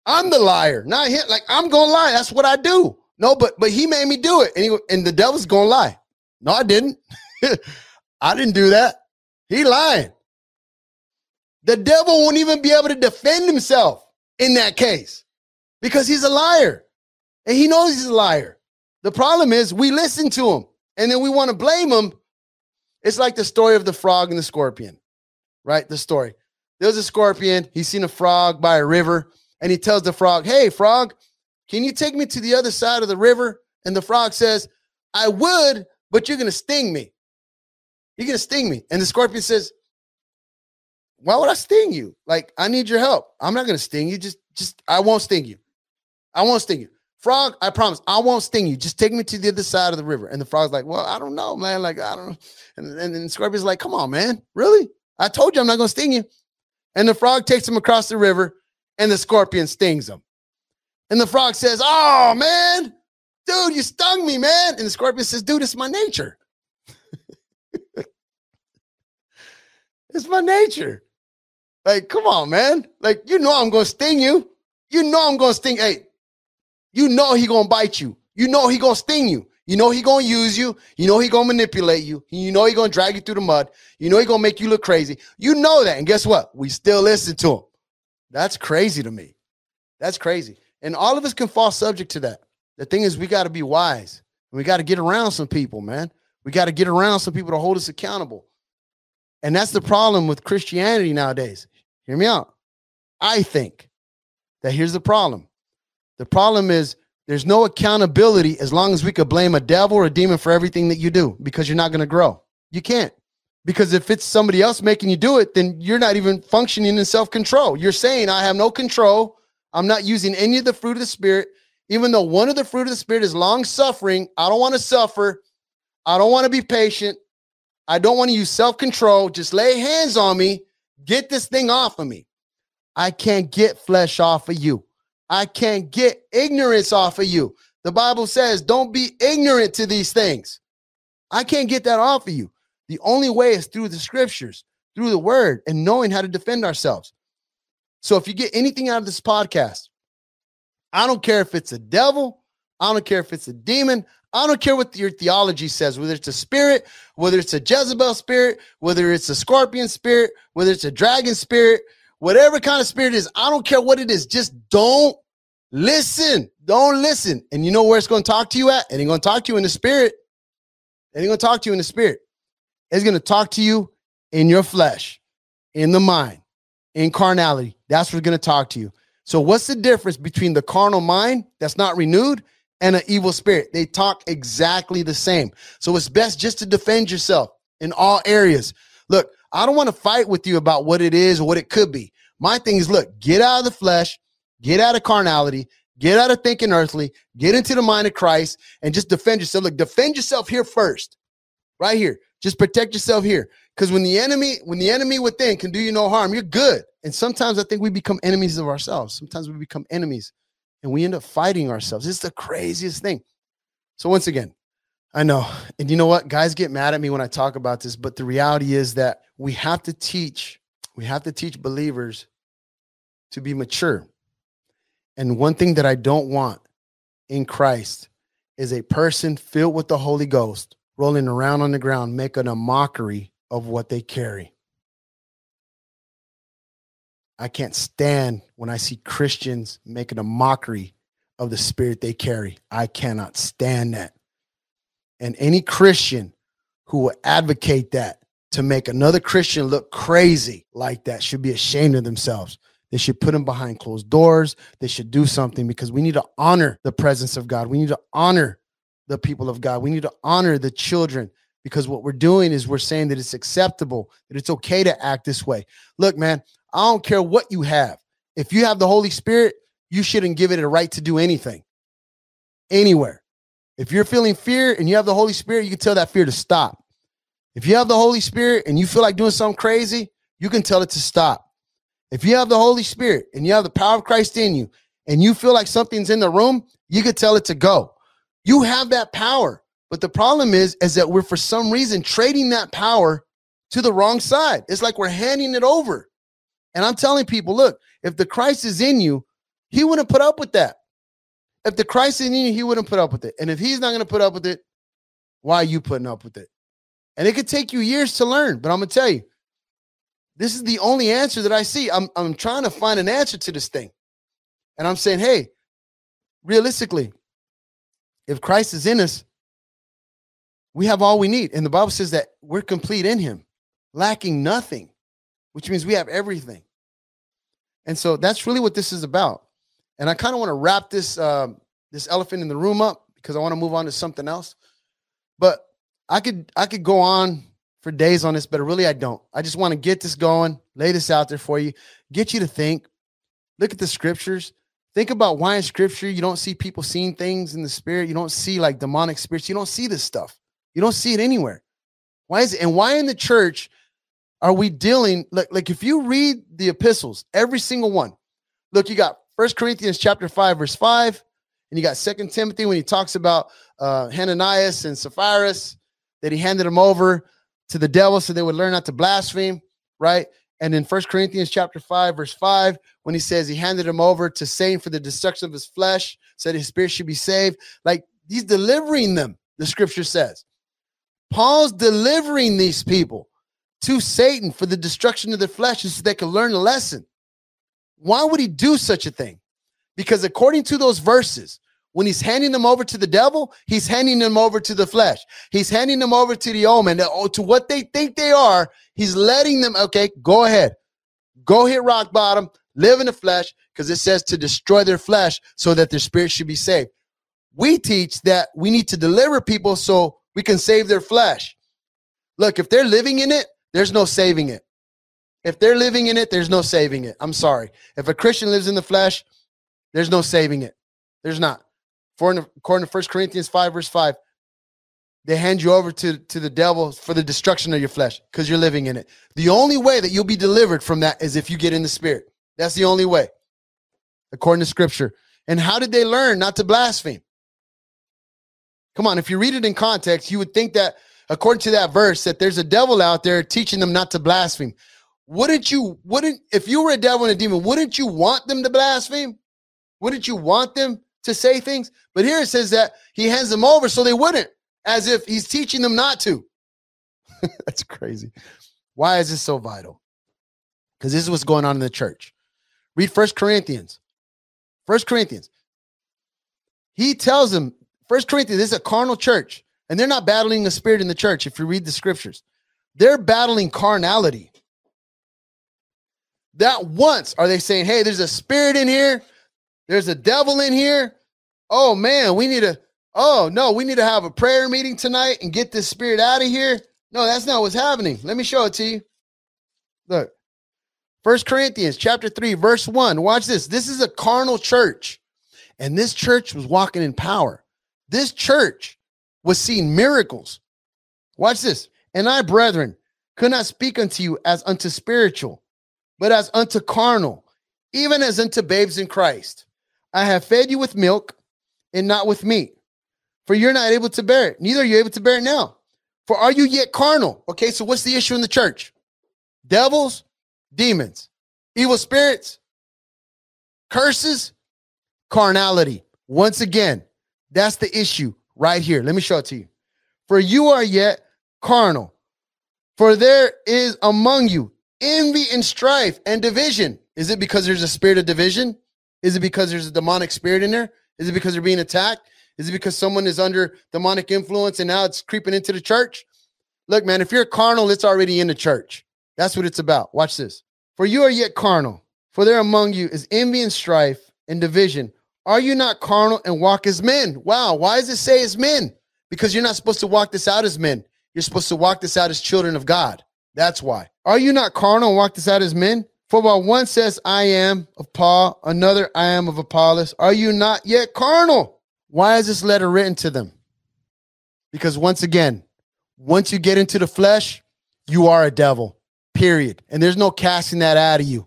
I'm the liar, not him. Like I'm gonna lie. That's what I do. No, but but he made me do it. And, he, and the devil's gonna lie. No, I didn't. I didn't do that. He lying. The devil won't even be able to defend himself in that case because he's a liar. And he knows he's a liar. The problem is we listen to him and then we want to blame him. It's like the story of the frog and the scorpion, right? The story. There's a scorpion. He's seen a frog by a river and he tells the frog, Hey, frog, can you take me to the other side of the river? And the frog says, I would, but you're going to sting me. You're going to sting me. And the scorpion says, Why would I sting you? Like, I need your help. I'm not going to sting you. Just, just, I won't sting you. I won't sting you. Frog, I promise, I won't sting you. Just take me to the other side of the river. And the frog's like, Well, I don't know, man. Like, I don't know. And, and, and Scorpion's like, Come on, man. Really? I told you I'm not going to sting you. And the frog takes him across the river, and the scorpion stings him. And the frog says, Oh, man, dude, you stung me, man. And the scorpion says, Dude, it's my nature. it's my nature. Like, come on, man. Like, you know I'm going to sting you. You know I'm going to sting. Hey, you know he gonna bite you. You know he gonna sting you. You know he gonna use you. You know he gonna manipulate you. You know he gonna drag you through the mud. You know he gonna make you look crazy. You know that, and guess what? We still listen to him. That's crazy to me. That's crazy. And all of us can fall subject to that. The thing is, we got to be wise. We got to get around some people, man. We got to get around some people to hold us accountable. And that's the problem with Christianity nowadays. Hear me out. I think that here's the problem the problem is There's no accountability as long as we could blame a devil or a demon for everything that you do because you're not going to grow. You can't. Because if it's somebody else making you do it, then you're not even functioning in self control. You're saying, I have no control. I'm not using any of the fruit of the Spirit. Even though one of the fruit of the Spirit is long suffering, I don't want to suffer. I don't want to be patient. I don't want to use self control. Just lay hands on me. Get this thing off of me. I can't get flesh off of you. I can't get ignorance off of you. The Bible says, don't be ignorant to these things. I can't get that off of you. The only way is through the scriptures, through the word, and knowing how to defend ourselves. So if you get anything out of this podcast, I don't care if it's a devil, I don't care if it's a demon, I don't care what your theology says, whether it's a spirit, whether it's a Jezebel spirit, whether it's a scorpion spirit, whether it's a dragon spirit, whatever kind of spirit is, I don't care what it is. Just don't listen. Don't listen. And you know where it's going to talk to you at? It ain't going to talk to you in the spirit. It ain't going to talk to you in the spirit. It's going to talk to you in your flesh, in the mind, in carnality. That's what's going to talk to you. So, what's the difference between the carnal mind that's not renewed and an evil spirit? They talk exactly the same. So, it's best just to defend yourself in all areas. Look, I don't want to fight with you about what it is or what it could be. My thing is look, get out of the flesh, get out of carnality, get out of thinking earthly, get into the mind of Christ, and just defend yourself. Look, defend yourself here first, right here. Just protect yourself here. Because when the enemy, when the enemy within can do you no harm, you're good. And sometimes I think we become enemies of ourselves. Sometimes we become enemies and we end up fighting ourselves. It's the craziest thing. So once again, I know. And you know what? Guys get mad at me when I talk about this, but the reality is that we have to teach, we have to teach believers to be mature. And one thing that I don't want in Christ is a person filled with the Holy Ghost rolling around on the ground, making a mockery of what they carry. I can't stand when I see Christians making a mockery of the spirit they carry. I cannot stand that. And any Christian who will advocate that to make another Christian look crazy like that should be ashamed of themselves. They should put them behind closed doors. They should do something because we need to honor the presence of God. We need to honor the people of God. We need to honor the children because what we're doing is we're saying that it's acceptable, that it's okay to act this way. Look, man, I don't care what you have. If you have the Holy Spirit, you shouldn't give it a right to do anything anywhere. If you're feeling fear and you have the Holy Spirit, you can tell that fear to stop. If you have the Holy Spirit and you feel like doing something crazy, you can tell it to stop. If you have the Holy Spirit and you have the power of Christ in you and you feel like something's in the room, you can tell it to go. You have that power. But the problem is, is that we're for some reason trading that power to the wrong side. It's like we're handing it over. And I'm telling people, look, if the Christ is in you, he wouldn't put up with that. If the Christ is in you, he wouldn't put up with it. And if he's not going to put up with it, why are you putting up with it? And it could take you years to learn, but I'm going to tell you, this is the only answer that I see. I'm, I'm trying to find an answer to this thing. And I'm saying, hey, realistically, if Christ is in us, we have all we need. And the Bible says that we're complete in him, lacking nothing, which means we have everything. And so that's really what this is about. And I kind of want to wrap this um, this elephant in the room up because I want to move on to something else. But I could I could go on for days on this, but really I don't. I just want to get this going, lay this out there for you, get you to think, look at the scriptures, Think about why in scripture you don't see people seeing things in the spirit. You don't see like demonic spirits. You don't see this stuff. You don't see it anywhere. Why is it? And why in the church are we dealing like, like if you read the epistles, every single one, look, you got First Corinthians chapter 5, verse 5, and you got Second Timothy when he talks about uh Hananias and Sapphira, that he handed them over to the devil so they would learn not to blaspheme, right? And in First Corinthians chapter 5, verse 5, when he says he handed him over to Satan for the destruction of his flesh, said his spirit should be saved. Like he's delivering them, the scripture says. Paul's delivering these people to Satan for the destruction of their flesh so they can learn a lesson. Why would he do such a thing? Because according to those verses, when he's handing them over to the devil, he's handing them over to the flesh. He's handing them over to the omen, oh, to what they think they are. He's letting them, okay, go ahead. Go hit rock bottom, live in the flesh, because it says to destroy their flesh so that their spirit should be saved. We teach that we need to deliver people so we can save their flesh. Look, if they're living in it, there's no saving it. If they're living in it, there's no saving it. I'm sorry. If a Christian lives in the flesh, there's no saving it. There's not. According to 1 Corinthians 5, verse 5, they hand you over to, to the devil for the destruction of your flesh because you're living in it. The only way that you'll be delivered from that is if you get in the spirit. That's the only way, according to scripture. And how did they learn not to blaspheme? Come on, if you read it in context, you would think that according to that verse, that there's a devil out there teaching them not to blaspheme. Wouldn't you, wouldn't, if you were a devil and a demon, wouldn't you want them to blaspheme? Wouldn't you want them to say things? But here it says that he hands them over so they wouldn't as if he's teaching them not to. That's crazy. Why is this so vital? Because this is what's going on in the church. Read First Corinthians. First Corinthians. He tells them, First Corinthians, this is a carnal church, and they're not battling the spirit in the church. If you read the scriptures, they're battling carnality. That once are they saying, hey, there's a spirit in here, there's a devil in here. Oh man, we need to oh no, we need to have a prayer meeting tonight and get this spirit out of here. No, that's not what's happening. Let me show it to you. Look, First Corinthians chapter 3, verse 1. Watch this. This is a carnal church, and this church was walking in power. This church was seeing miracles. Watch this. And I, brethren, could not speak unto you as unto spiritual, but as unto carnal, even as unto babes in Christ. I have fed you with milk and not with meat for you're not able to bear it. Neither are you able to bear it now. For are you yet carnal? Okay, so what's the issue in the church? Devils, demons, evil spirits, curses, carnality. Once again, that's the issue right here. Let me show it to you. For you are yet carnal. For there is among you envy and strife and division. Is it because there's a spirit of division? Is it because there's a demonic spirit in there? Is it because they're being attacked? Is it because someone is under demonic influence and now it's creeping into the church? Look, man, if you're carnal, it's already in the church. That's what it's about. Watch this. For you are yet carnal, for there among you is envy and strife and division. Are you not carnal and walk as men? Wow. Why does it say as men? Because you're not supposed to walk this out as men. You're supposed to walk this out as children of God. That's why. Are you not carnal and walk this out as men? For while one says, I am of Paul, another, I am of Apollos, are you not yet carnal? Why is this letter written to them? Because once again, once you get into the flesh, you are a devil, period. And there's no casting that out of you.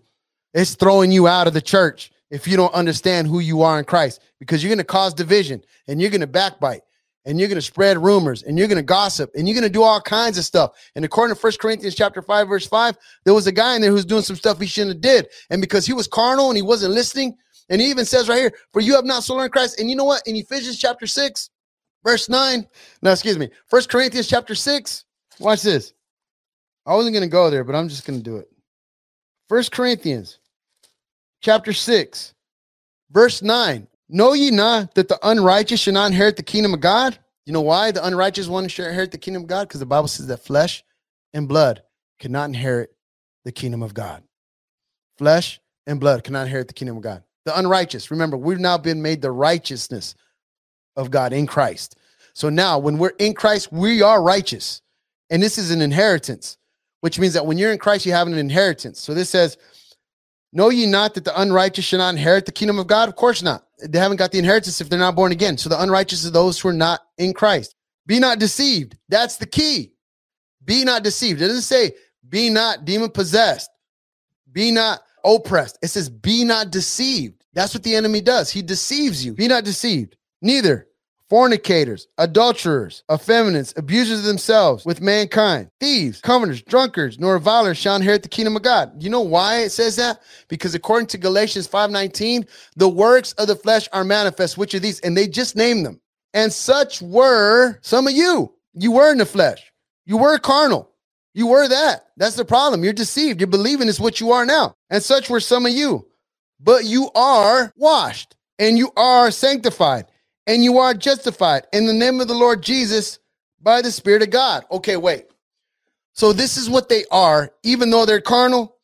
It's throwing you out of the church if you don't understand who you are in Christ because you're going to cause division and you're going to backbite and you're going to spread rumors and you're going to gossip and you're going to do all kinds of stuff. And according to First Corinthians chapter 5 verse 5, there was a guy in there who's doing some stuff he shouldn't have did. And because he was carnal and he wasn't listening, and he even says right here, for you have not so learned Christ. And you know what? In Ephesians chapter 6, verse 9, no, excuse me, First Corinthians chapter 6, watch this. I wasn't going to go there, but I'm just going to do it. First Corinthians chapter 6, verse 9. Know ye not that the unrighteous shall not inherit the kingdom of God? You know why the unrighteous one shall inherit the kingdom of God? Because the Bible says that flesh and blood cannot inherit the kingdom of God. Flesh and blood cannot inherit the kingdom of God the unrighteous. Remember, we've now been made the righteousness of God in Christ. So now, when we're in Christ, we are righteous. And this is an inheritance, which means that when you're in Christ, you have an inheritance. So this says, Know ye not that the unrighteous shall not inherit the kingdom of God? Of course not. They haven't got the inheritance if they're not born again. So the unrighteous are those who are not in Christ. Be not deceived. That's the key. Be not deceived. It doesn't say be not demon possessed. Be not oppressed. It says, be not deceived. That's what the enemy does. He deceives you. Be not deceived. Neither fornicators, adulterers, effeminates, abusers of themselves with mankind, thieves, covetous, drunkards, nor revilers shall inherit the kingdom of God. You know why it says that? Because according to Galatians 5:19, the works of the flesh are manifest, which are these, and they just name them. And such were some of you. You were in the flesh. You were carnal. You were that. That's the problem. You're deceived. You're believing it's what you are now. And such were some of you. But you are washed and you are sanctified and you are justified in the name of the Lord Jesus by the Spirit of God. Okay, wait. So this is what they are, even though they're carnal.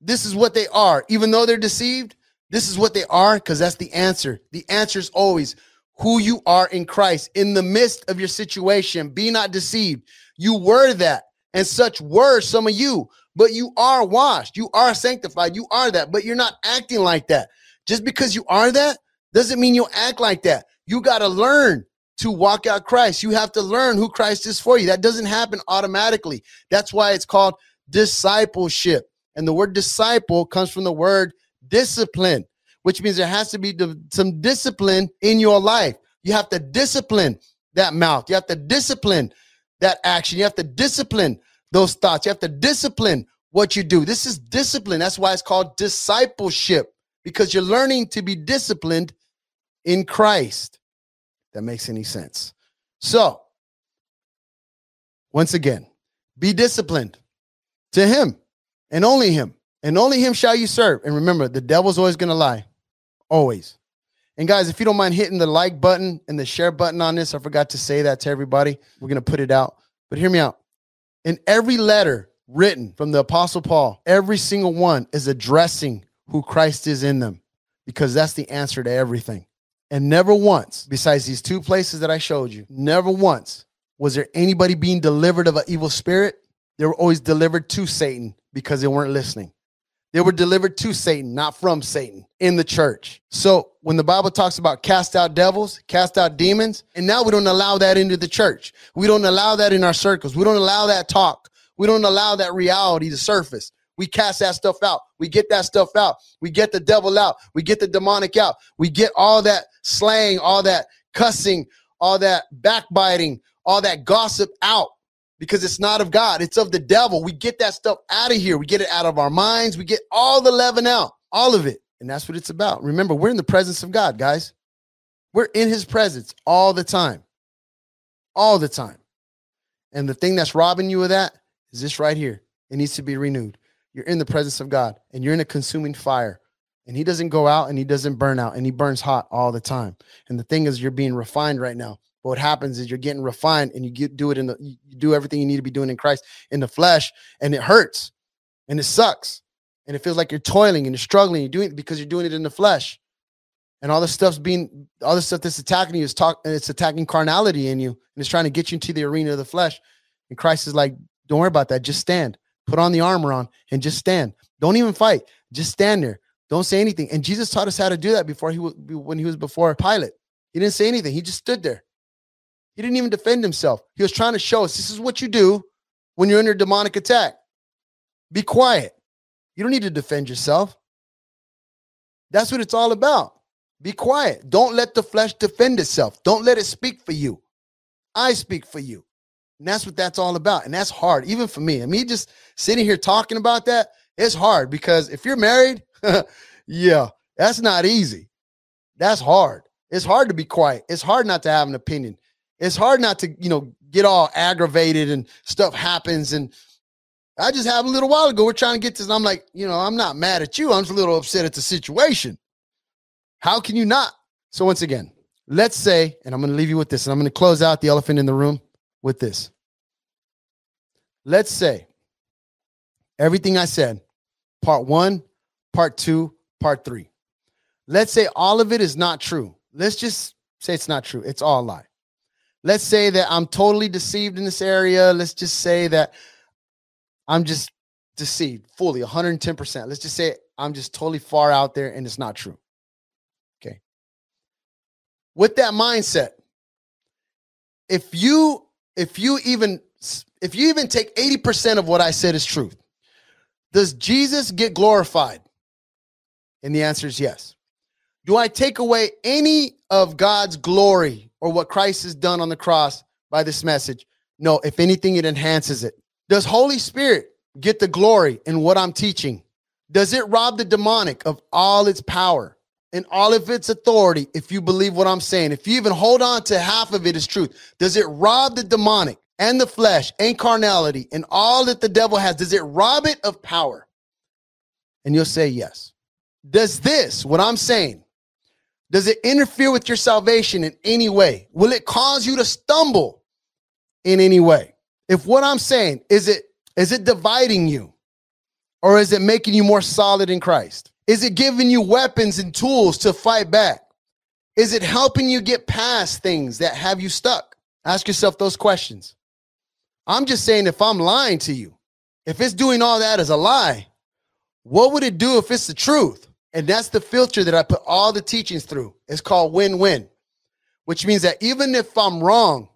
This is what they are, even though they're deceived. This is what they are, because that's the answer. The answer is always who you are in Christ in the midst of your situation. Be not deceived. You were that, and such were some of you, but you are washed. You are sanctified. You are that, but you're not acting like that. Just because you are that doesn't mean you'll act like that. You got to learn to walk out Christ. You have to learn who Christ is for you. That doesn't happen automatically. That's why it's called discipleship. And the word disciple comes from the word discipline which means there has to be some discipline in your life. You have to discipline that mouth. You have to discipline that action. You have to discipline those thoughts. You have to discipline what you do. This is discipline. That's why it's called discipleship because you're learning to be disciplined in Christ. That makes any sense. So, once again, be disciplined to Him and only Him, and only Him shall you serve. And remember, the devil's always going to lie. Always. And guys, if you don't mind hitting the like button and the share button on this, I forgot to say that to everybody. We're going to put it out. But hear me out. In every letter written from the Apostle Paul, every single one is addressing who Christ is in them because that's the answer to everything. And never once, besides these two places that I showed you, never once was there anybody being delivered of an evil spirit. They were always delivered to Satan because they weren't listening. They were delivered to Satan, not from Satan in the church. So when the Bible talks about cast out devils, cast out demons, and now we don't allow that into the church. We don't allow that in our circles. We don't allow that talk. We don't allow that reality to surface. We cast that stuff out. We get that stuff out. We get the devil out. We get the demonic out. We get all that slang, all that cussing, all that backbiting, all that gossip out because it's not of God, it's of the devil. We get that stuff out of here. We get it out of our minds. We get all the leaven out, all of it. And that's what it's about. Remember, we're in the presence of God, guys. We're in his presence all the time. All the time. And the thing that's robbing you of that is this right here. It needs to be renewed. You're in the presence of God and you're in a consuming fire. And he doesn't go out and he doesn't burn out and he burns hot all the time. And the thing is, you're being refined right now. But what happens is you're getting refined and you get, do it in the you do everything you need to be doing in Christ in the flesh, and it hurts and it sucks. And it feels like you're toiling and you're struggling. You're doing it because you're doing it in the flesh. And all this stuff's being all this stuff that's attacking you is talk and it's attacking carnality in you and it's trying to get you into the arena of the flesh. And Christ is like, don't worry about that. Just stand. Put on the armor on and just stand. Don't even fight. Just stand there. Don't say anything. And Jesus taught us how to do that before he when he was before Pilate. He didn't say anything. He just stood there. He didn't even defend himself. He was trying to show us this is what you do when you're under demonic attack. Be quiet. You don't need to defend yourself. That's what it's all about. Be quiet. Don't let the flesh defend itself. Don't let it speak for you. I speak for you. And that's what that's all about. And that's hard, even for me. I mean, just sitting here talking about that, it's hard because if you're married, yeah, that's not easy. That's hard. It's hard to be quiet. It's hard not to have an opinion it's hard not to, you know, get all aggravated and stuff happens. And I just have a little while ago, we're trying to get this. And I'm like, you know, I'm not mad at you. I'm just a little upset at the situation. How can you not? So once again, let's say, and I'm going to leave you with this, and I'm going to close out the elephant in the room with this. Let's say everything I said, part one, part two, part three. Let's say all of it is not true. Let's just say it's not true. It's all a lie let's say that I'm totally deceived in this area. Let's just say that I'm just deceived fully 110%. Let's just say I'm just totally far out there and it's not true. Okay. With that mindset, if you if you even if you even take 80% of what I said is truth, does Jesus get glorified? And the answer is yes. Do I take away any of God's glory or what Christ has done on the cross by this message. No, if anything, it enhances it. Does Holy Spirit get the glory in what I'm teaching? Does it rob the demonic of all its power and all of its authority if you believe what I'm saying? If you even hold on to half of it as truth, does it rob the demonic and the flesh and carnality and all that the devil has? Does it rob it of power? And you'll say yes. Does this, what I'm saying, does it interfere with your salvation in any way? Will it cause you to stumble in any way? If what I'm saying is it is it dividing you or is it making you more solid in Christ? Is it giving you weapons and tools to fight back? Is it helping you get past things that have you stuck? Ask yourself those questions. I'm just saying, if I'm lying to you, if it's doing all that as a lie, what would it do if it's the truth? And that's the filter that I put all the teachings through. It's called win win, which means that even if I'm wrong,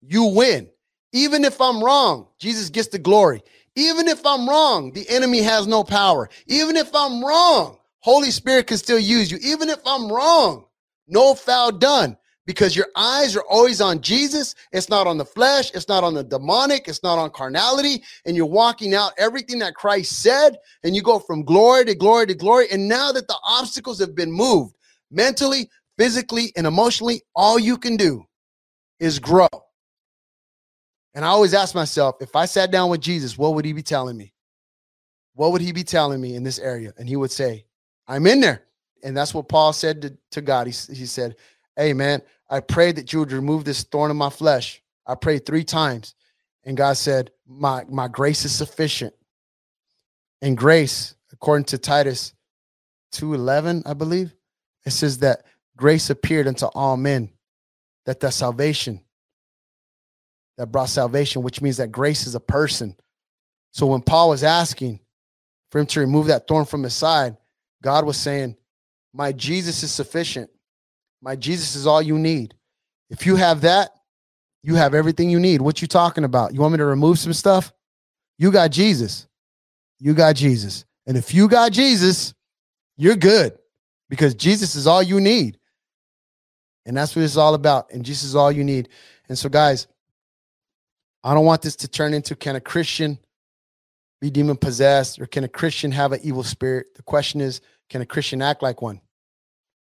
you win. Even if I'm wrong, Jesus gets the glory. Even if I'm wrong, the enemy has no power. Even if I'm wrong, Holy Spirit can still use you. Even if I'm wrong, no foul done because your eyes are always on Jesus. It's not on the flesh, it's not on the demonic, it's not on carnality. And you're walking out everything that Christ said, and you go from glory to glory to glory. And now that the obstacles have been moved mentally, physically, and emotionally, all you can do is grow. And I always ask myself, if I sat down with Jesus, what would he be telling me? What would he be telling me in this area? And he would say, I'm in there. And that's what Paul said to, to God. He, he said, Hey, man, I prayed that you would remove this thorn in my flesh. I prayed three times. And God said, My, my grace is sufficient. And grace, according to Titus 2:11, I believe, it says that grace appeared unto all men, that the salvation that brought salvation, which means that grace is a person. So when Paul was asking for him to remove that thorn from his side, God was saying, My Jesus is sufficient. My Jesus is all you need. If you have that, you have everything you need. What you talking about? You want me to remove some stuff? You got Jesus. You got Jesus. And if you got Jesus, you're good because Jesus is all you need. And that's what it's all about. And Jesus is all you need. And so, guys, I don't want this to turn into can a Christian be demon possessed or can a Christian have an evil spirit? The question is, can a Christian act like one?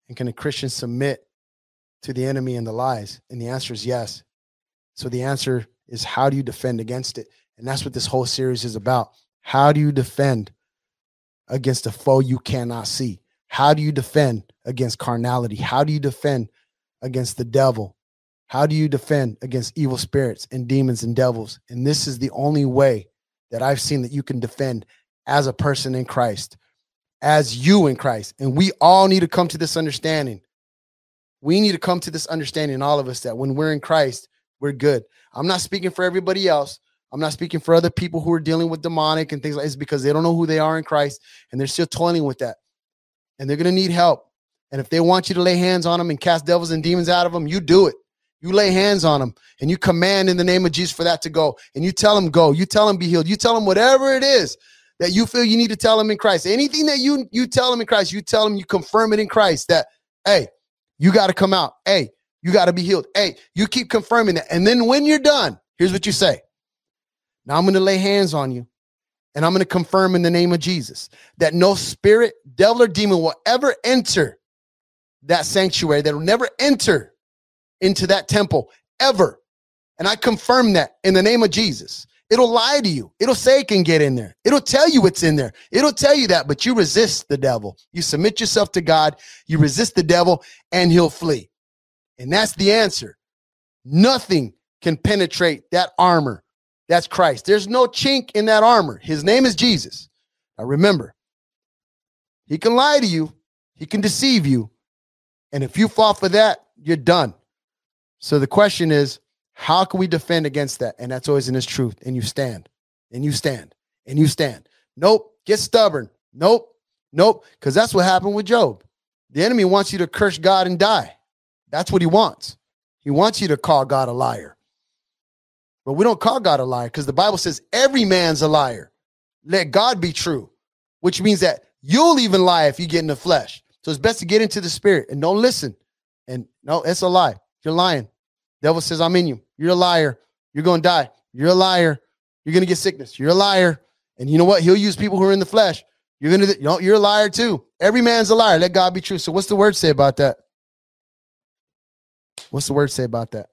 And can a Christian submit to the enemy and the lies? And the answer is yes. So the answer is how do you defend against it? And that's what this whole series is about. How do you defend against a foe you cannot see? How do you defend against carnality? How do you defend against the devil? How do you defend against evil spirits and demons and devils? And this is the only way that I've seen that you can defend as a person in Christ as you in Christ. And we all need to come to this understanding. We need to come to this understanding, all of us, that when we're in Christ, we're good. I'm not speaking for everybody else. I'm not speaking for other people who are dealing with demonic and things like this because they don't know who they are in Christ and they're still toiling with that. And they're going to need help. And if they want you to lay hands on them and cast devils and demons out of them, you do it. You lay hands on them and you command in the name of Jesus for that to go. And you tell them go. You tell them be healed. You tell them whatever it is that you feel you need to tell them in Christ. Anything that you you tell them in Christ, you tell them you confirm it in Christ that hey, you got to come out. Hey, you got to be healed. Hey, you keep confirming that. And then when you're done, here's what you say. Now I'm going to lay hands on you and I'm going to confirm in the name of Jesus that no spirit, devil, or demon will ever enter that sanctuary, that will never enter into that temple ever. And I confirm that in the name of Jesus. It'll lie to you. It'll say it can get in there. It'll tell you it's in there. It'll tell you that, but you resist the devil. You submit yourself to God, you resist the devil, and he'll flee. And that's the answer. Nothing can penetrate that armor. That's Christ. There's no chink in that armor. His name is Jesus. Now remember, he can lie to you, he can deceive you. And if you fall for that, you're done. So the question is, how can we defend against that? And that's always in his truth. And you stand, and you stand, and you stand. Nope. Get stubborn. Nope. Nope. Because that's what happened with Job. The enemy wants you to curse God and die. That's what he wants. He wants you to call God a liar. But we don't call God a liar because the Bible says every man's a liar. Let God be true, which means that you'll even lie if you get in the flesh. So it's best to get into the spirit and don't listen. And no, it's a lie. You're lying. Devil says, I'm in you. You're a liar. You're going to die. You're a liar. You're going to get sickness. You're a liar. And you know what? He'll use people who are in the flesh. You're going to, you know, you're a liar too. Every man's a liar. Let God be true. So what's the word say about that? What's the word say about that?